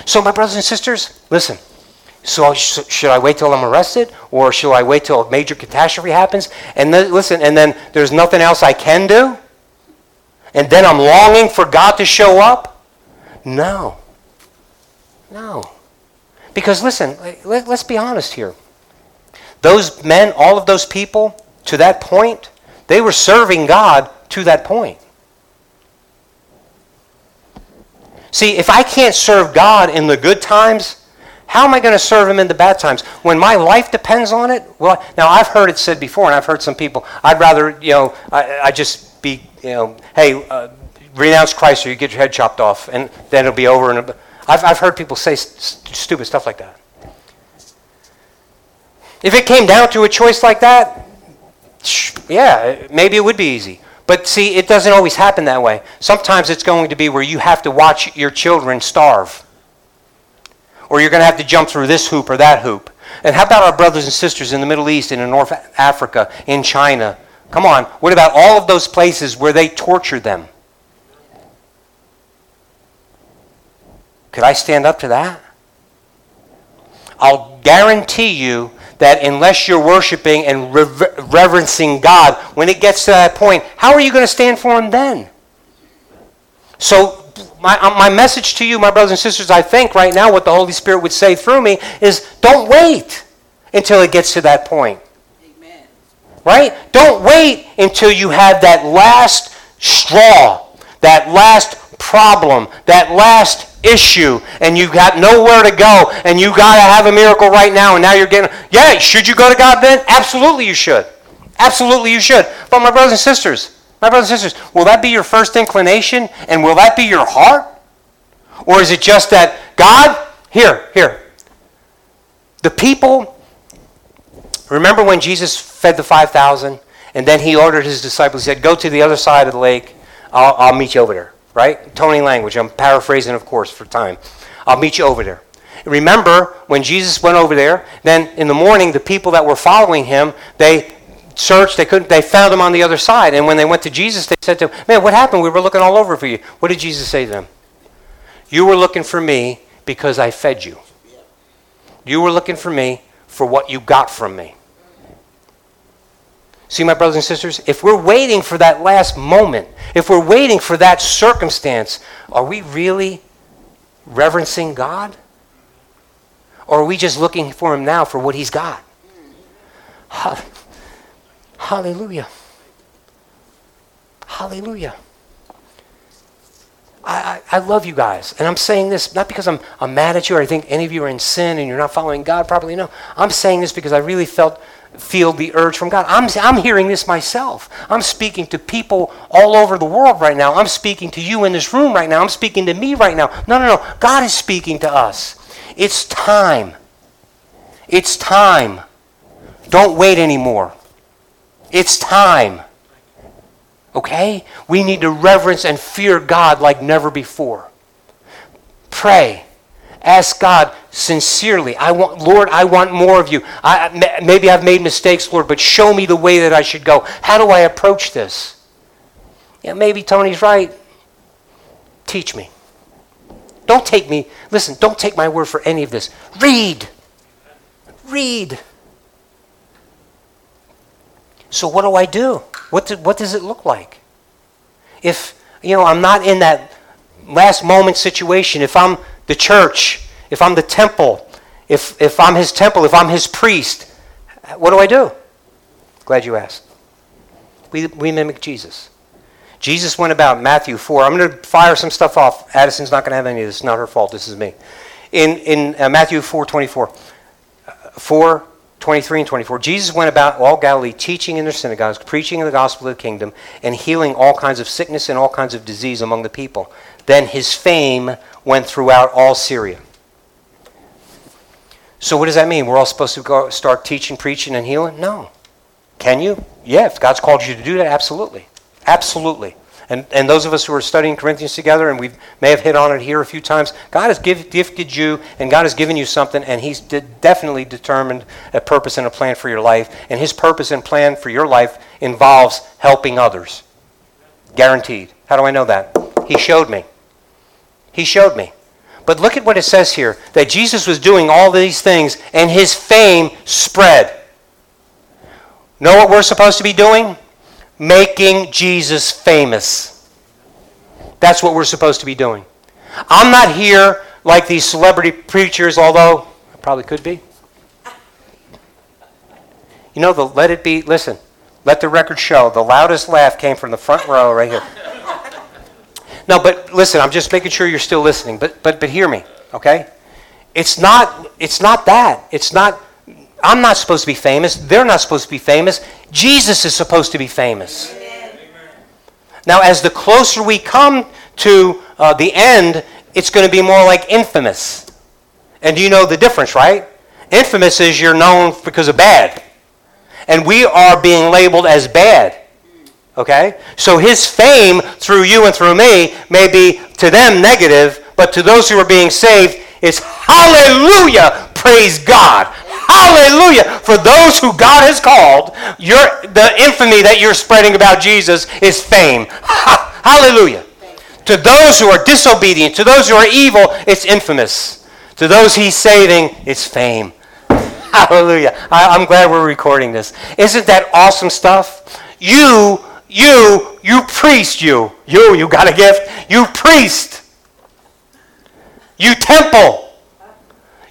Speaker 1: So, my brothers and sisters, listen. So, should I wait till I'm arrested, or should I wait till a major catastrophe happens? And then, listen, and then there's nothing else I can do? And then I'm longing for God to show up? No. No. Because listen, let, us be honest here. Those men, all of those people, to that point, they were serving God to that point. See, if I can't serve God in the good times, how am I going to serve Him in the bad times? When my life depends on it? Well, now I've heard it said before, and I've heard some people, I'd rather, you know, I, I just be, you know, hey, uh, renounce Christ or you get your head chopped off, and then it'll be over. And I've, I've heard people say st- stupid stuff like that. If it came down to a choice like that, yeah, maybe it would be easy. But see, it doesn't always happen that way. Sometimes it's going to be where you have to watch your children starve. Or you're going to have to jump through this hoop or that hoop. And how about our brothers and sisters in the Middle East and in North Africa, in China? Come on. What about all of those places where they torture them? Could I stand up to that? I'll guarantee you that unless you're worshiping and rever- reverencing God, when it gets to that point, how are you going to stand for Him then? So, my, uh, my message to you, my brothers and sisters, I think right now what the Holy Spirit would say through me is don't wait until it gets to that point. Amen. Right? Don't wait until you have that last straw, that last problem, that last issue and you've got nowhere to go and you got to have a miracle right now and now you're getting yeah should you go to god then? Absolutely you should. Absolutely you should. But my brothers and sisters my brothers and sisters will that be your first inclination and will that be your heart? Or is it just that god here here. The people remember when jesus fed the 5000 and then he ordered his disciples he said go to the other side of the lake. I'll, I'll meet you over there right? Tony language. I'm paraphrasing, of course, for time. I'll meet you over there. Remember when Jesus went over there, then in the morning, the people that were following him, they searched, they couldn't, they found him on the other side. And when they went to Jesus, they said to him, Man, what happened? We were looking all over for you. What did Jesus say to them? You were looking for me because I fed you. You were looking for me for what you got from me. See, my brothers and sisters, if we're waiting for that last moment, if we're waiting for that circumstance, are we really reverencing God? Or are we just looking for Him now for what He's got? Hallelujah. Hallelujah. I I love you guys. And I'm saying this not because I'm, I'm mad at you or I think any of you are in sin and you're not following God properly. No. I'm saying this because I really felt feel the urge from God. I'm, I'm hearing this myself. I'm speaking to people all over the world right now. I'm speaking to you in this room right now. I'm speaking to me right now. No, no, no. God is speaking to us. It's time. It's time. Don't wait anymore. It's time. Okay? We need to reverence and fear God like never before. Pray. Ask God sincerely. I want, Lord, I want more of you. I, maybe I've made mistakes, Lord, but show me the way that I should go. How do I approach this? Yeah, maybe Tony's right. Teach me. Don't take me, listen, don't take my word for any of this. Read. Read. So, what do I do? What, do, what does it look like? If, you know, I'm not in that last moment situation, if I'm the church, if I'm the temple, if, if I'm his temple, if I'm his priest, what do I do? Glad you asked. We, we mimic Jesus. Jesus went about Matthew 4. I'm going to fire some stuff off. Addison's not going to have any of this. It's not her fault. This is me. In, in uh, Matthew 4 24, uh, 4 23 and 24, Jesus went about all Galilee, teaching in their synagogues, preaching the gospel of the kingdom, and healing all kinds of sickness and all kinds of disease among the people. Then his fame went throughout all Syria. So, what does that mean? We're all supposed to go start teaching, preaching, and healing? No. Can you? Yeah, if God's called you to do that, absolutely. Absolutely. And, and those of us who are studying Corinthians together, and we may have hit on it here a few times, God has give, gifted you, and God has given you something, and He's de- definitely determined a purpose and a plan for your life. And His purpose and plan for your life involves helping others. Guaranteed. How do I know that? He showed me. He showed me. But look at what it says here that Jesus was doing all these things, and His fame spread. Know what we're supposed to be doing? Making Jesus famous. That's what we're supposed to be doing. I'm not here like these celebrity preachers, although I probably could be. You know, the let it be, listen, let the record show the loudest laugh came from the front row right here. No, but listen, I'm just making sure you're still listening. But but but hear me, okay? It's not it's not that. It's not I'm not supposed to be famous. They're not supposed to be famous. Jesus is supposed to be famous. Amen. Now, as the closer we come to uh, the end, it's going to be more like infamous. And you know the difference, right? Infamous is you're known because of bad. And we are being labeled as bad. Okay? So his fame through you and through me may be to them negative, but to those who are being saved, it's hallelujah, praise God. Hallelujah. For those who God has called, your, the infamy that you're spreading about Jesus is fame. Ha, hallelujah. To those who are disobedient, to those who are evil, it's infamous. To those he's saving, it's fame. Hallelujah. I, I'm glad we're recording this. Isn't that awesome stuff? You, you, you priest, you. You, you got a gift. You priest. You temple.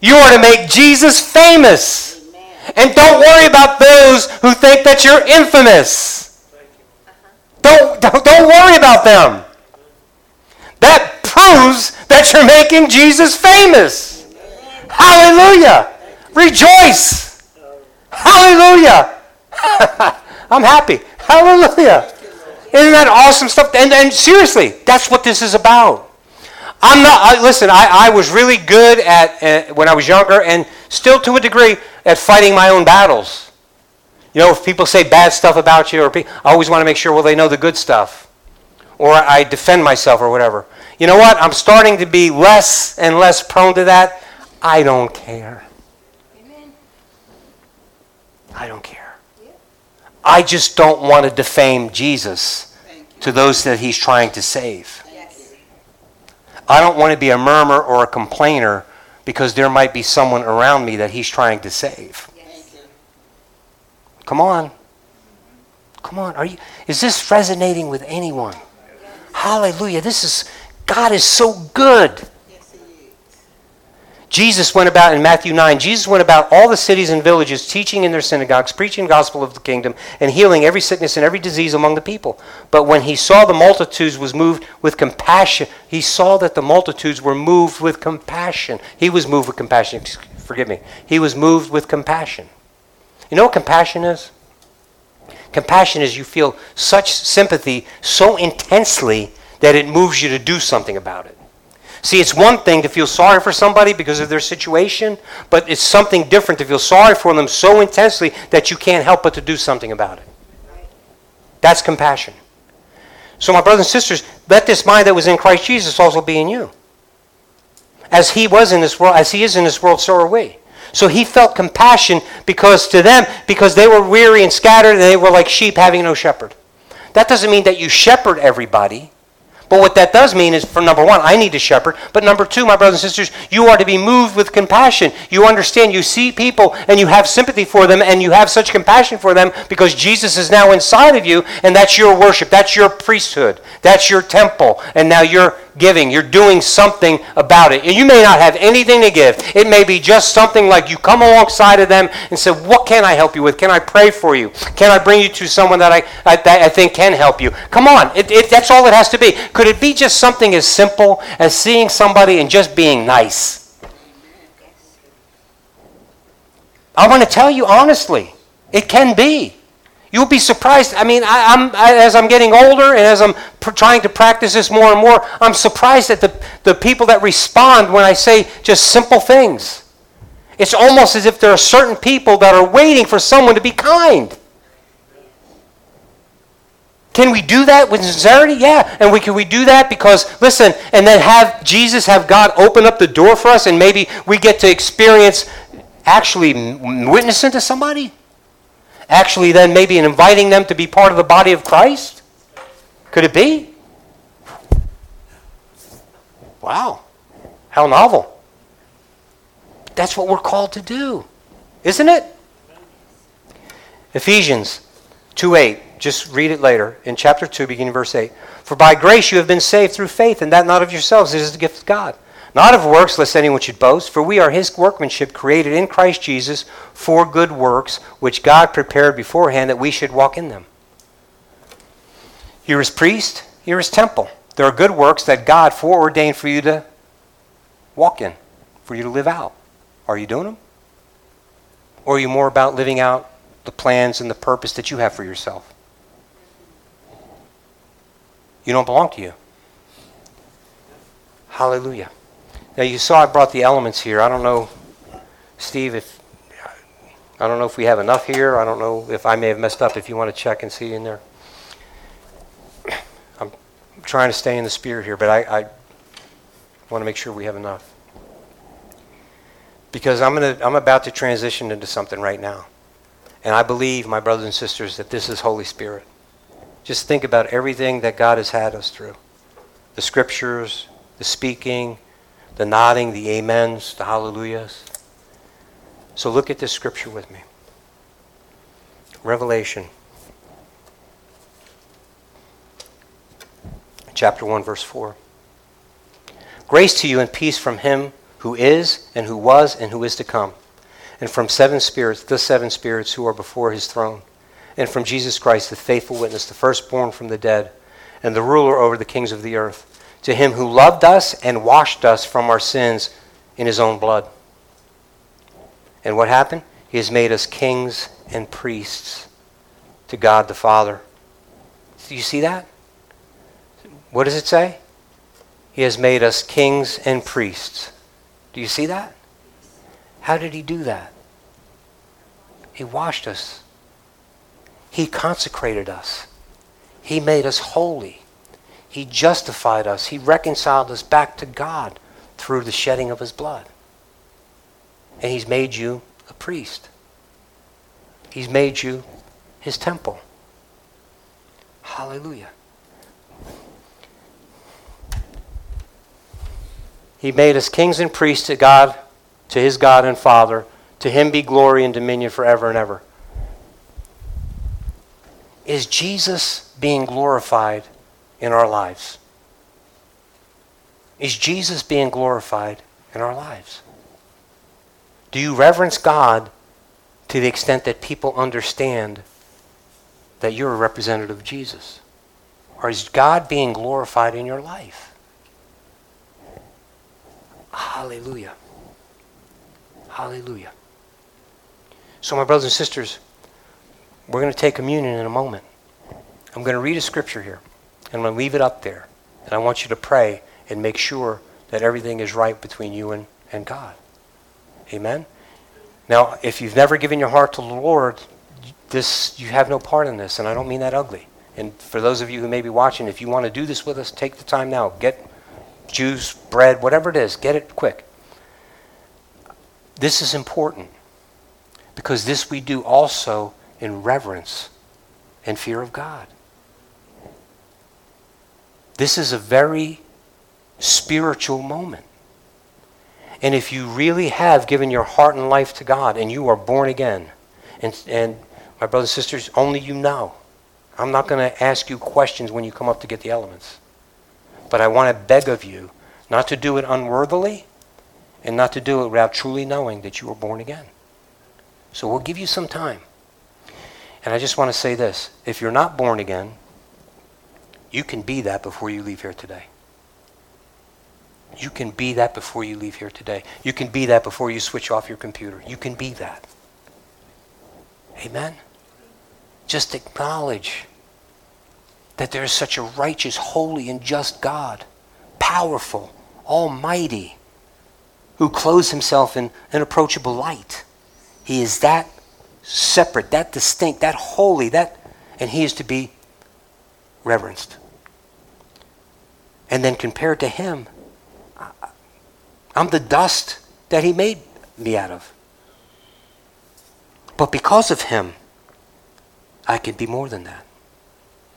Speaker 1: You are to make Jesus famous. And don't worry about those who think that you're infamous. Don't, don't, don't worry about them. That proves that you're making Jesus famous. Hallelujah. Rejoice. Hallelujah. I'm happy. Hallelujah. Isn't that awesome stuff? And, and seriously, that's what this is about. I'm not, I, listen, I, I was really good at, uh, when I was younger, and still to a degree, at fighting my own battles. You know, if people say bad stuff about you, or pe- I always want to make sure, well, they know the good stuff. Or I defend myself or whatever. You know what? I'm starting to be less and less prone to that. I don't care. Amen. I don't care. Yeah. I just don't want to defame Jesus to those that he's trying to save. I don't want to be a murmur or a complainer because there might be someone around me that he's trying to save. Come on. Come on. Are you is this resonating with anyone? Hallelujah. This is God is so good. Jesus went about in Matthew 9, Jesus went about all the cities and villages, teaching in their synagogues, preaching the gospel of the kingdom, and healing every sickness and every disease among the people. But when he saw the multitudes was moved with compassion, he saw that the multitudes were moved with compassion. He was moved with compassion. Forgive me. He was moved with compassion. You know what compassion is? Compassion is you feel such sympathy so intensely that it moves you to do something about it. See, it's one thing to feel sorry for somebody because of their situation, but it's something different to feel sorry for them so intensely that you can't help but to do something about it. That's compassion. So, my brothers and sisters, let this mind that was in Christ Jesus also be in you. As he was in this world, as he is in this world, so are we. So he felt compassion because to them, because they were weary and scattered and they were like sheep having no shepherd. That doesn't mean that you shepherd everybody. But what that does mean is, for number one, I need to shepherd. But number two, my brothers and sisters, you are to be moved with compassion. You understand, you see people and you have sympathy for them and you have such compassion for them because Jesus is now inside of you and that's your worship. That's your priesthood. That's your temple. And now you're giving. You're doing something about it. And you may not have anything to give. It may be just something like you come alongside of them and say, What can I help you with? Can I pray for you? Can I bring you to someone that I, I, that I think can help you? Come on. It, it, that's all it has to be. Could it be just something as simple as seeing somebody and just being nice? I want to tell you honestly, it can be. You'll be surprised. I mean, I, am as I'm getting older and as I'm pr- trying to practice this more and more, I'm surprised at the, the people that respond when I say just simple things. It's almost as if there are certain people that are waiting for someone to be kind. Can we do that with sincerity? Yeah. And we can we do that because listen, and then have Jesus have God open up the door for us and maybe we get to experience actually witnessing to somebody? Actually then maybe inviting them to be part of the body of Christ? Could it be? Wow. How novel. That's what we're called to do, isn't it? Ephesians 2 8. Just read it later in chapter 2, beginning verse 8. For by grace you have been saved through faith, and that not of yourselves, it is the gift of God not of works, lest anyone should boast, for we are his workmanship, created in Christ Jesus for good works, which God prepared beforehand that we should walk in them. You're his priest, you're his temple. There are good works that God foreordained for you to walk in, for you to live out. Are you doing them? Or are you more about living out the plans and the purpose that you have for yourself? You don't belong to you. Hallelujah. Now you saw I brought the elements here. I don't know, Steve, if I don't know if we have enough here. I don't know if I may have messed up. If you want to check and see in there, I'm trying to stay in the spirit here, but I, I want to make sure we have enough because I'm gonna I'm about to transition into something right now, and I believe, my brothers and sisters, that this is Holy Spirit. Just think about everything that God has had us through, the scriptures, the speaking the nodding, the amens, the hallelujahs. So look at this scripture with me Revelation chapter 1, verse 4. Grace to you and peace from him who is, and who was, and who is to come, and from seven spirits, the seven spirits who are before his throne, and from Jesus Christ, the faithful witness, the firstborn from the dead, and the ruler over the kings of the earth to him who loved us and washed us from our sins in his own blood. And what happened? He has made us kings and priests to God the Father. Do you see that? What does it say? He has made us kings and priests. Do you see that? How did he do that? He washed us. He consecrated us. He made us holy. He justified us. He reconciled us back to God through the shedding of his blood. And he's made you a priest. He's made you his temple. Hallelujah. He made us kings and priests to God, to his God and Father. To him be glory and dominion forever and ever. Is Jesus being glorified in our lives? Is Jesus being glorified in our lives? Do you reverence God to the extent that people understand that you're a representative of Jesus? Or is God being glorified in your life? Hallelujah. Hallelujah. So, my brothers and sisters, we're going to take communion in a moment. I'm going to read a scripture here, and I'm going to leave it up there. And I want you to pray and make sure that everything is right between you and, and God. Amen? Now, if you've never given your heart to the Lord, this you have no part in this, and I don't mean that ugly. And for those of you who may be watching, if you want to do this with us, take the time now. Get juice, bread, whatever it is, get it quick. This is important because this we do also in reverence and fear of God. This is a very spiritual moment. And if you really have given your heart and life to God and you are born again, and, and my brothers and sisters, only you know. I'm not going to ask you questions when you come up to get the elements. But I want to beg of you not to do it unworthily and not to do it without truly knowing that you were born again. So we'll give you some time. And I just want to say this if you're not born again, you can be that before you leave here today. You can be that before you leave here today. You can be that before you switch off your computer. You can be that. Amen? Just acknowledge that there is such a righteous, holy, and just God, powerful, almighty, who clothes himself in unapproachable light. He is that separate, that distinct, that holy, that, and he is to be reverenced. And then compared to him, I'm the dust that he made me out of. But because of him, I could be more than that.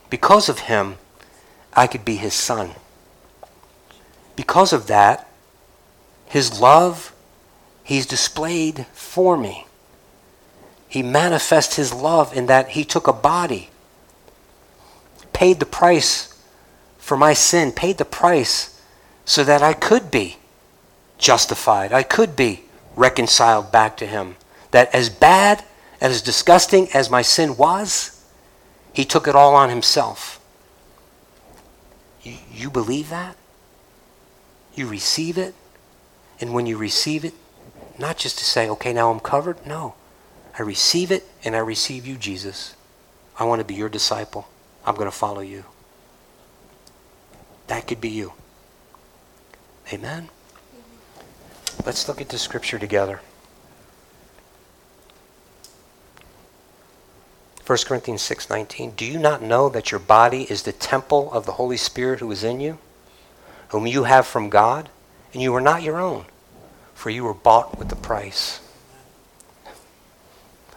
Speaker 1: Because of him, I could be his son. Because of that, his love, he's displayed for me. He manifests his love in that he took a body, paid the price for my sin, paid the price so that I could be justified. I could be reconciled back to him. That as bad and as disgusting as my sin was, he took it all on himself. You, you believe that? You receive it? And when you receive it, not just to say, okay, now I'm covered. No. I receive it and I receive you, Jesus. I want to be your disciple. I'm going to follow you. That could be you. Amen. Let's look at the scripture together. 1 Corinthians 6:19 Do you not know that your body is the temple of the Holy Spirit who is in you whom you have from God and you are not your own for you were bought with a price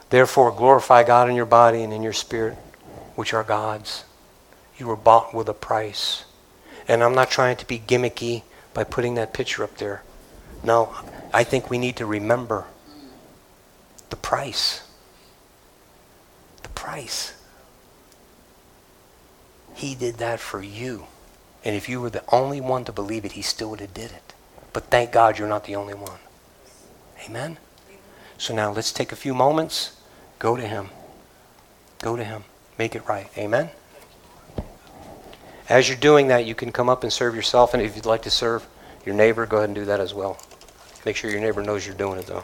Speaker 1: Therefore glorify God in your body and in your spirit which are God's you were bought with a price and I'm not trying to be gimmicky by putting that picture up there no I think we need to remember the price The price. He did that for you. And if you were the only one to believe it, he still would have did it. But thank God you're not the only one. Amen? So now let's take a few moments. Go to him. Go to him. Make it right. Amen? As you're doing that, you can come up and serve yourself. And if you'd like to serve your neighbor, go ahead and do that as well. Make sure your neighbor knows you're doing it, though.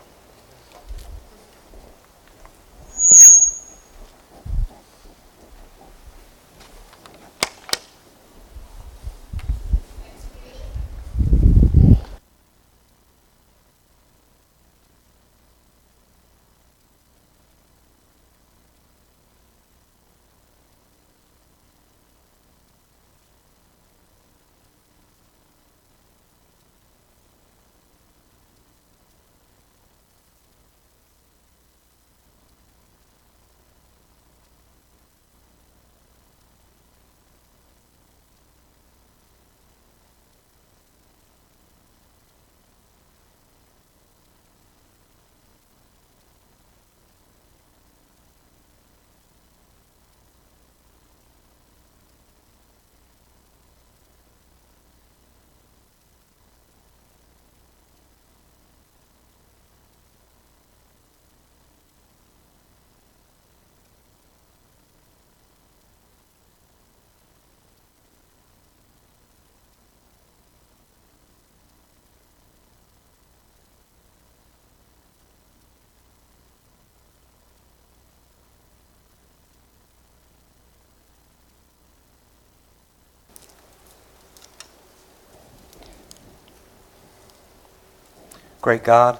Speaker 1: Great God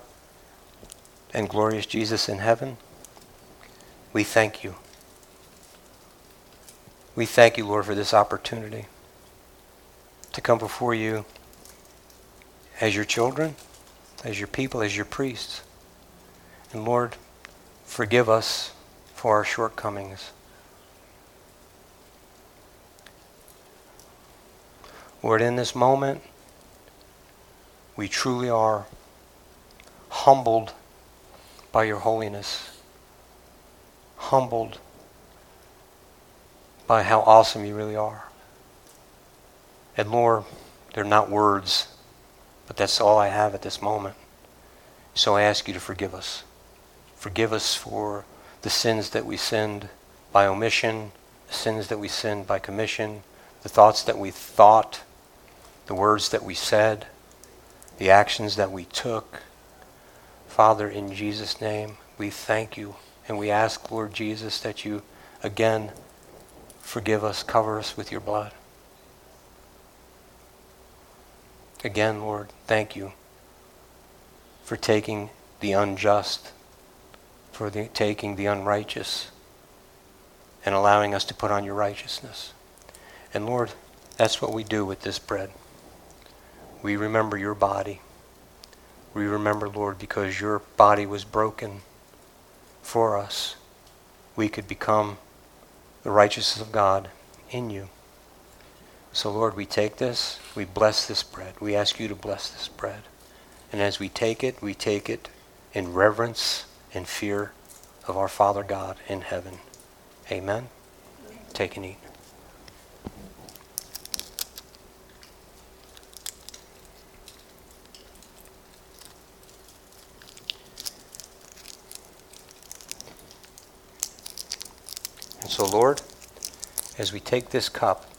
Speaker 1: and glorious Jesus in heaven, we thank you. We thank you, Lord, for this opportunity to come before you as your children, as your people, as your priests. And Lord, forgive us for our shortcomings. Lord, in this moment, we truly are humbled by your holiness, humbled by how awesome you really are. And Lord, they're not words, but that's all I have at this moment. So I ask you to forgive us. Forgive us for the sins that we sinned by omission, the sins that we sinned by commission, the thoughts that we thought, the words that we said, the actions that we took. Father, in Jesus' name, we thank you and we ask, Lord Jesus, that you again forgive us, cover us with your blood. Again, Lord, thank you for taking the unjust, for the, taking the unrighteous, and allowing us to put on your righteousness. And Lord, that's what we do with this bread. We remember your body. We remember, Lord, because your body was broken for us, we could become the righteousness of God in you. So, Lord, we take this, we bless this bread. We ask you to bless this bread. And as we take it, we take it in reverence and fear of our Father God in heaven. Amen. Take and eat. So, Lord, as we take this cup,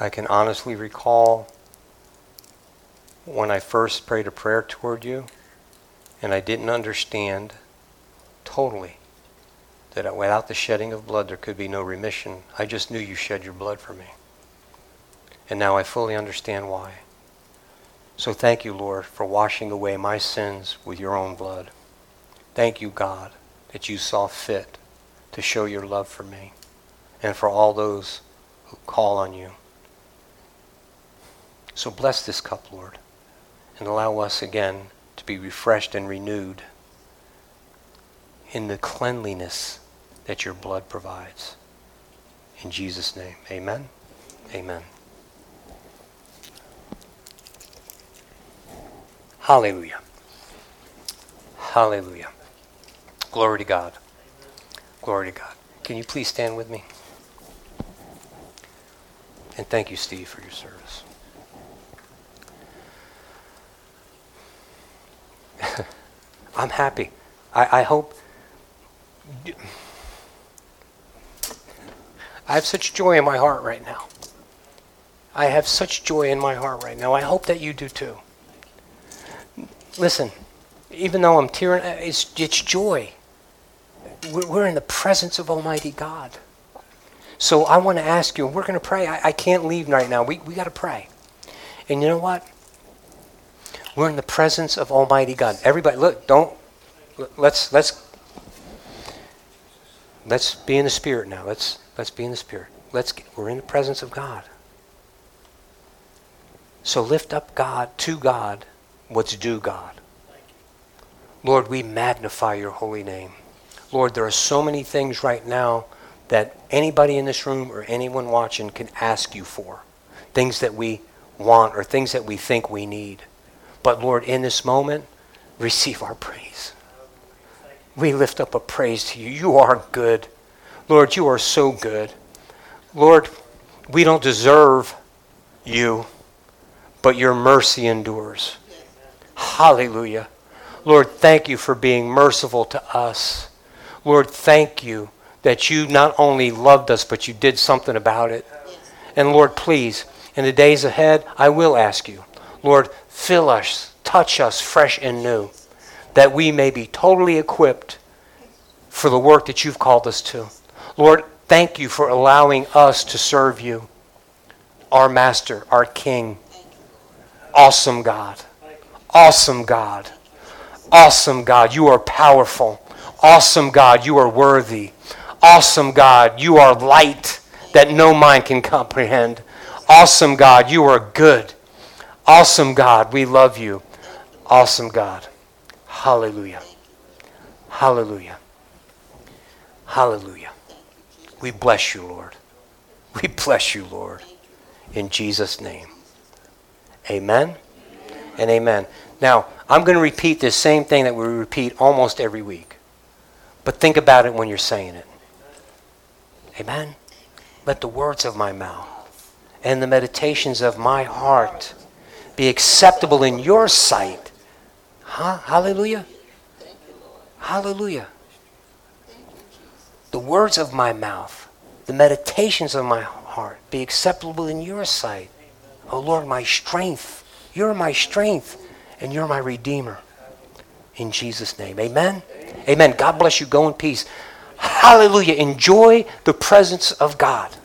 Speaker 1: I can honestly recall when I first prayed a prayer toward you and I didn't understand totally that without the shedding of blood there could be no remission. I just knew you shed your blood for me. And now I fully understand why. So thank you, Lord, for washing away my sins with your own blood. Thank you, God that you saw fit to show your love for me and for all those who call on you. So bless this cup, Lord, and allow us again to be refreshed and renewed in the cleanliness that your blood provides. In Jesus' name, amen. Amen. Hallelujah. Hallelujah. Glory to God. Glory to God. Can you please stand with me? And thank you, Steve, for your service. I'm happy. I, I hope. I have such joy in my heart right now. I have such joy in my heart right now. I hope that you do too. Listen, even though I'm tearing, it's, it's joy we're in the presence of Almighty God. So I want to ask you, we're going to pray. I, I can't leave right now. We, we got to pray. And you know what? We're in the presence of Almighty God. Everybody, look, don't, let's, let's, let's be in the Spirit now. Let's, let's be in the Spirit. Let's, we're in the presence of God. So lift up God, to God, what's due God. Lord, we magnify your holy name. Lord, there are so many things right now that anybody in this room or anyone watching can ask you for. Things that we want or things that we think we need. But Lord, in this moment, receive our praise. We lift up a praise to you. You are good. Lord, you are so good. Lord, we don't deserve you, but your mercy endures. Hallelujah. Lord, thank you for being merciful to us. Lord, thank you that you not only loved us, but you did something about it. And Lord, please, in the days ahead, I will ask you, Lord, fill us, touch us fresh and new, that we may be totally equipped for the work that you've called us to. Lord, thank you for allowing us to serve you, our Master, our King, awesome God. Awesome God. Awesome God. You are powerful. Awesome God. You are worthy. Awesome God. You are light that no mind can comprehend. Awesome God. You are good. Awesome God. We love you. Awesome God. Hallelujah. Hallelujah. Hallelujah. We bless you, Lord. We bless you, Lord. In Jesus' name. Amen and amen. Now, I'm going to repeat this same thing that we repeat almost every week. But think about it when you're saying it. Amen. Let the words of my mouth and the meditations of my heart be acceptable in your sight. Huh? Hallelujah. Hallelujah. The words of my mouth, the meditations of my heart be acceptable in your sight. Oh Lord, my strength. You're my strength and you're my redeemer. In Jesus' name. Amen. Amen. God bless you. Go in peace. Hallelujah. Enjoy the presence of God.